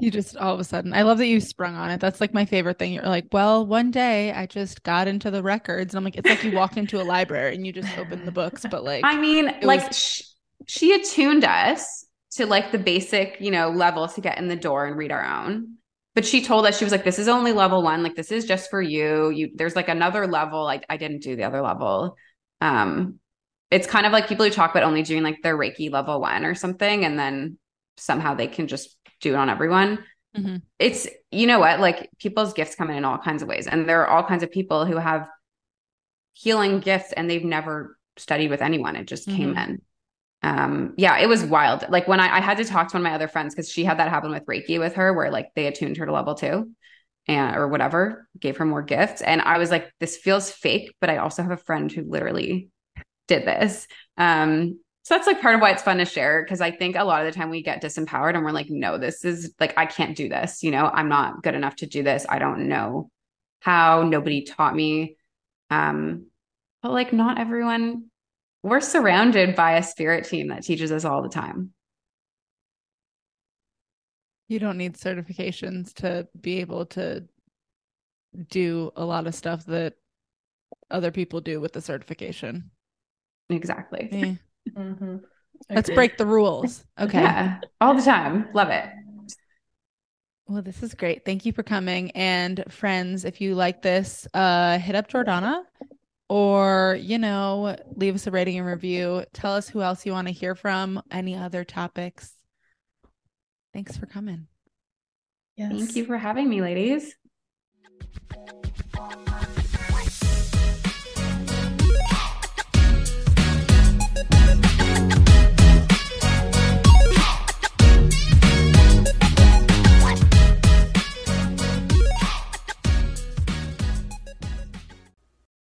You just all of a sudden, I love that you sprung on it. That's like my favorite thing. You're like, well, one day I just got into the records. And I'm like, it's like you walked into a library and you just opened the books, but like, I mean, like was- sh- she attuned us to like the basic, you know, level to get in the door and read our own. But she told us she was like, "This is only level one. Like this is just for you. You there's like another level. Like I didn't do the other level. Um, it's kind of like people who talk about only doing like their Reiki level one or something, and then somehow they can just do it on everyone. Mhm. It's you know what, like people's gifts come in in all kinds of ways, and there are all kinds of people who have healing gifts and they've never studied with anyone. It just came Mhm. in. Um, yeah, it was wild. Like when I, I had to talk to one of my other friends because she had that happen with Reiki with her, where like they attuned her to level two and or whatever, gave her more gifts. And I was like, this feels fake, but I also have a friend who literally did this. Um, so that's like part of why it's fun to share because I think a lot of the time we get disempowered and we're like, no, this is like, I can't do this. You know, I'm not good enough to do this. I don't know how. Nobody taught me. Um, but like, not everyone, we're surrounded by a spirit team that teaches us all the time. you don't need certifications to be able to do a lot of stuff that other people do with the certification. Exactly. Eh. Mm-hmm. Let's break the rules. Okay. Yeah, all the time. Love it. Well, this is great. Thank you for coming. And friends, if you like this, uh, hit up Jordana or, you know, leave us a rating and review. Tell us who else you want to hear from, any other topics. Thanks for coming. Yes. Thank you for having me, ladies.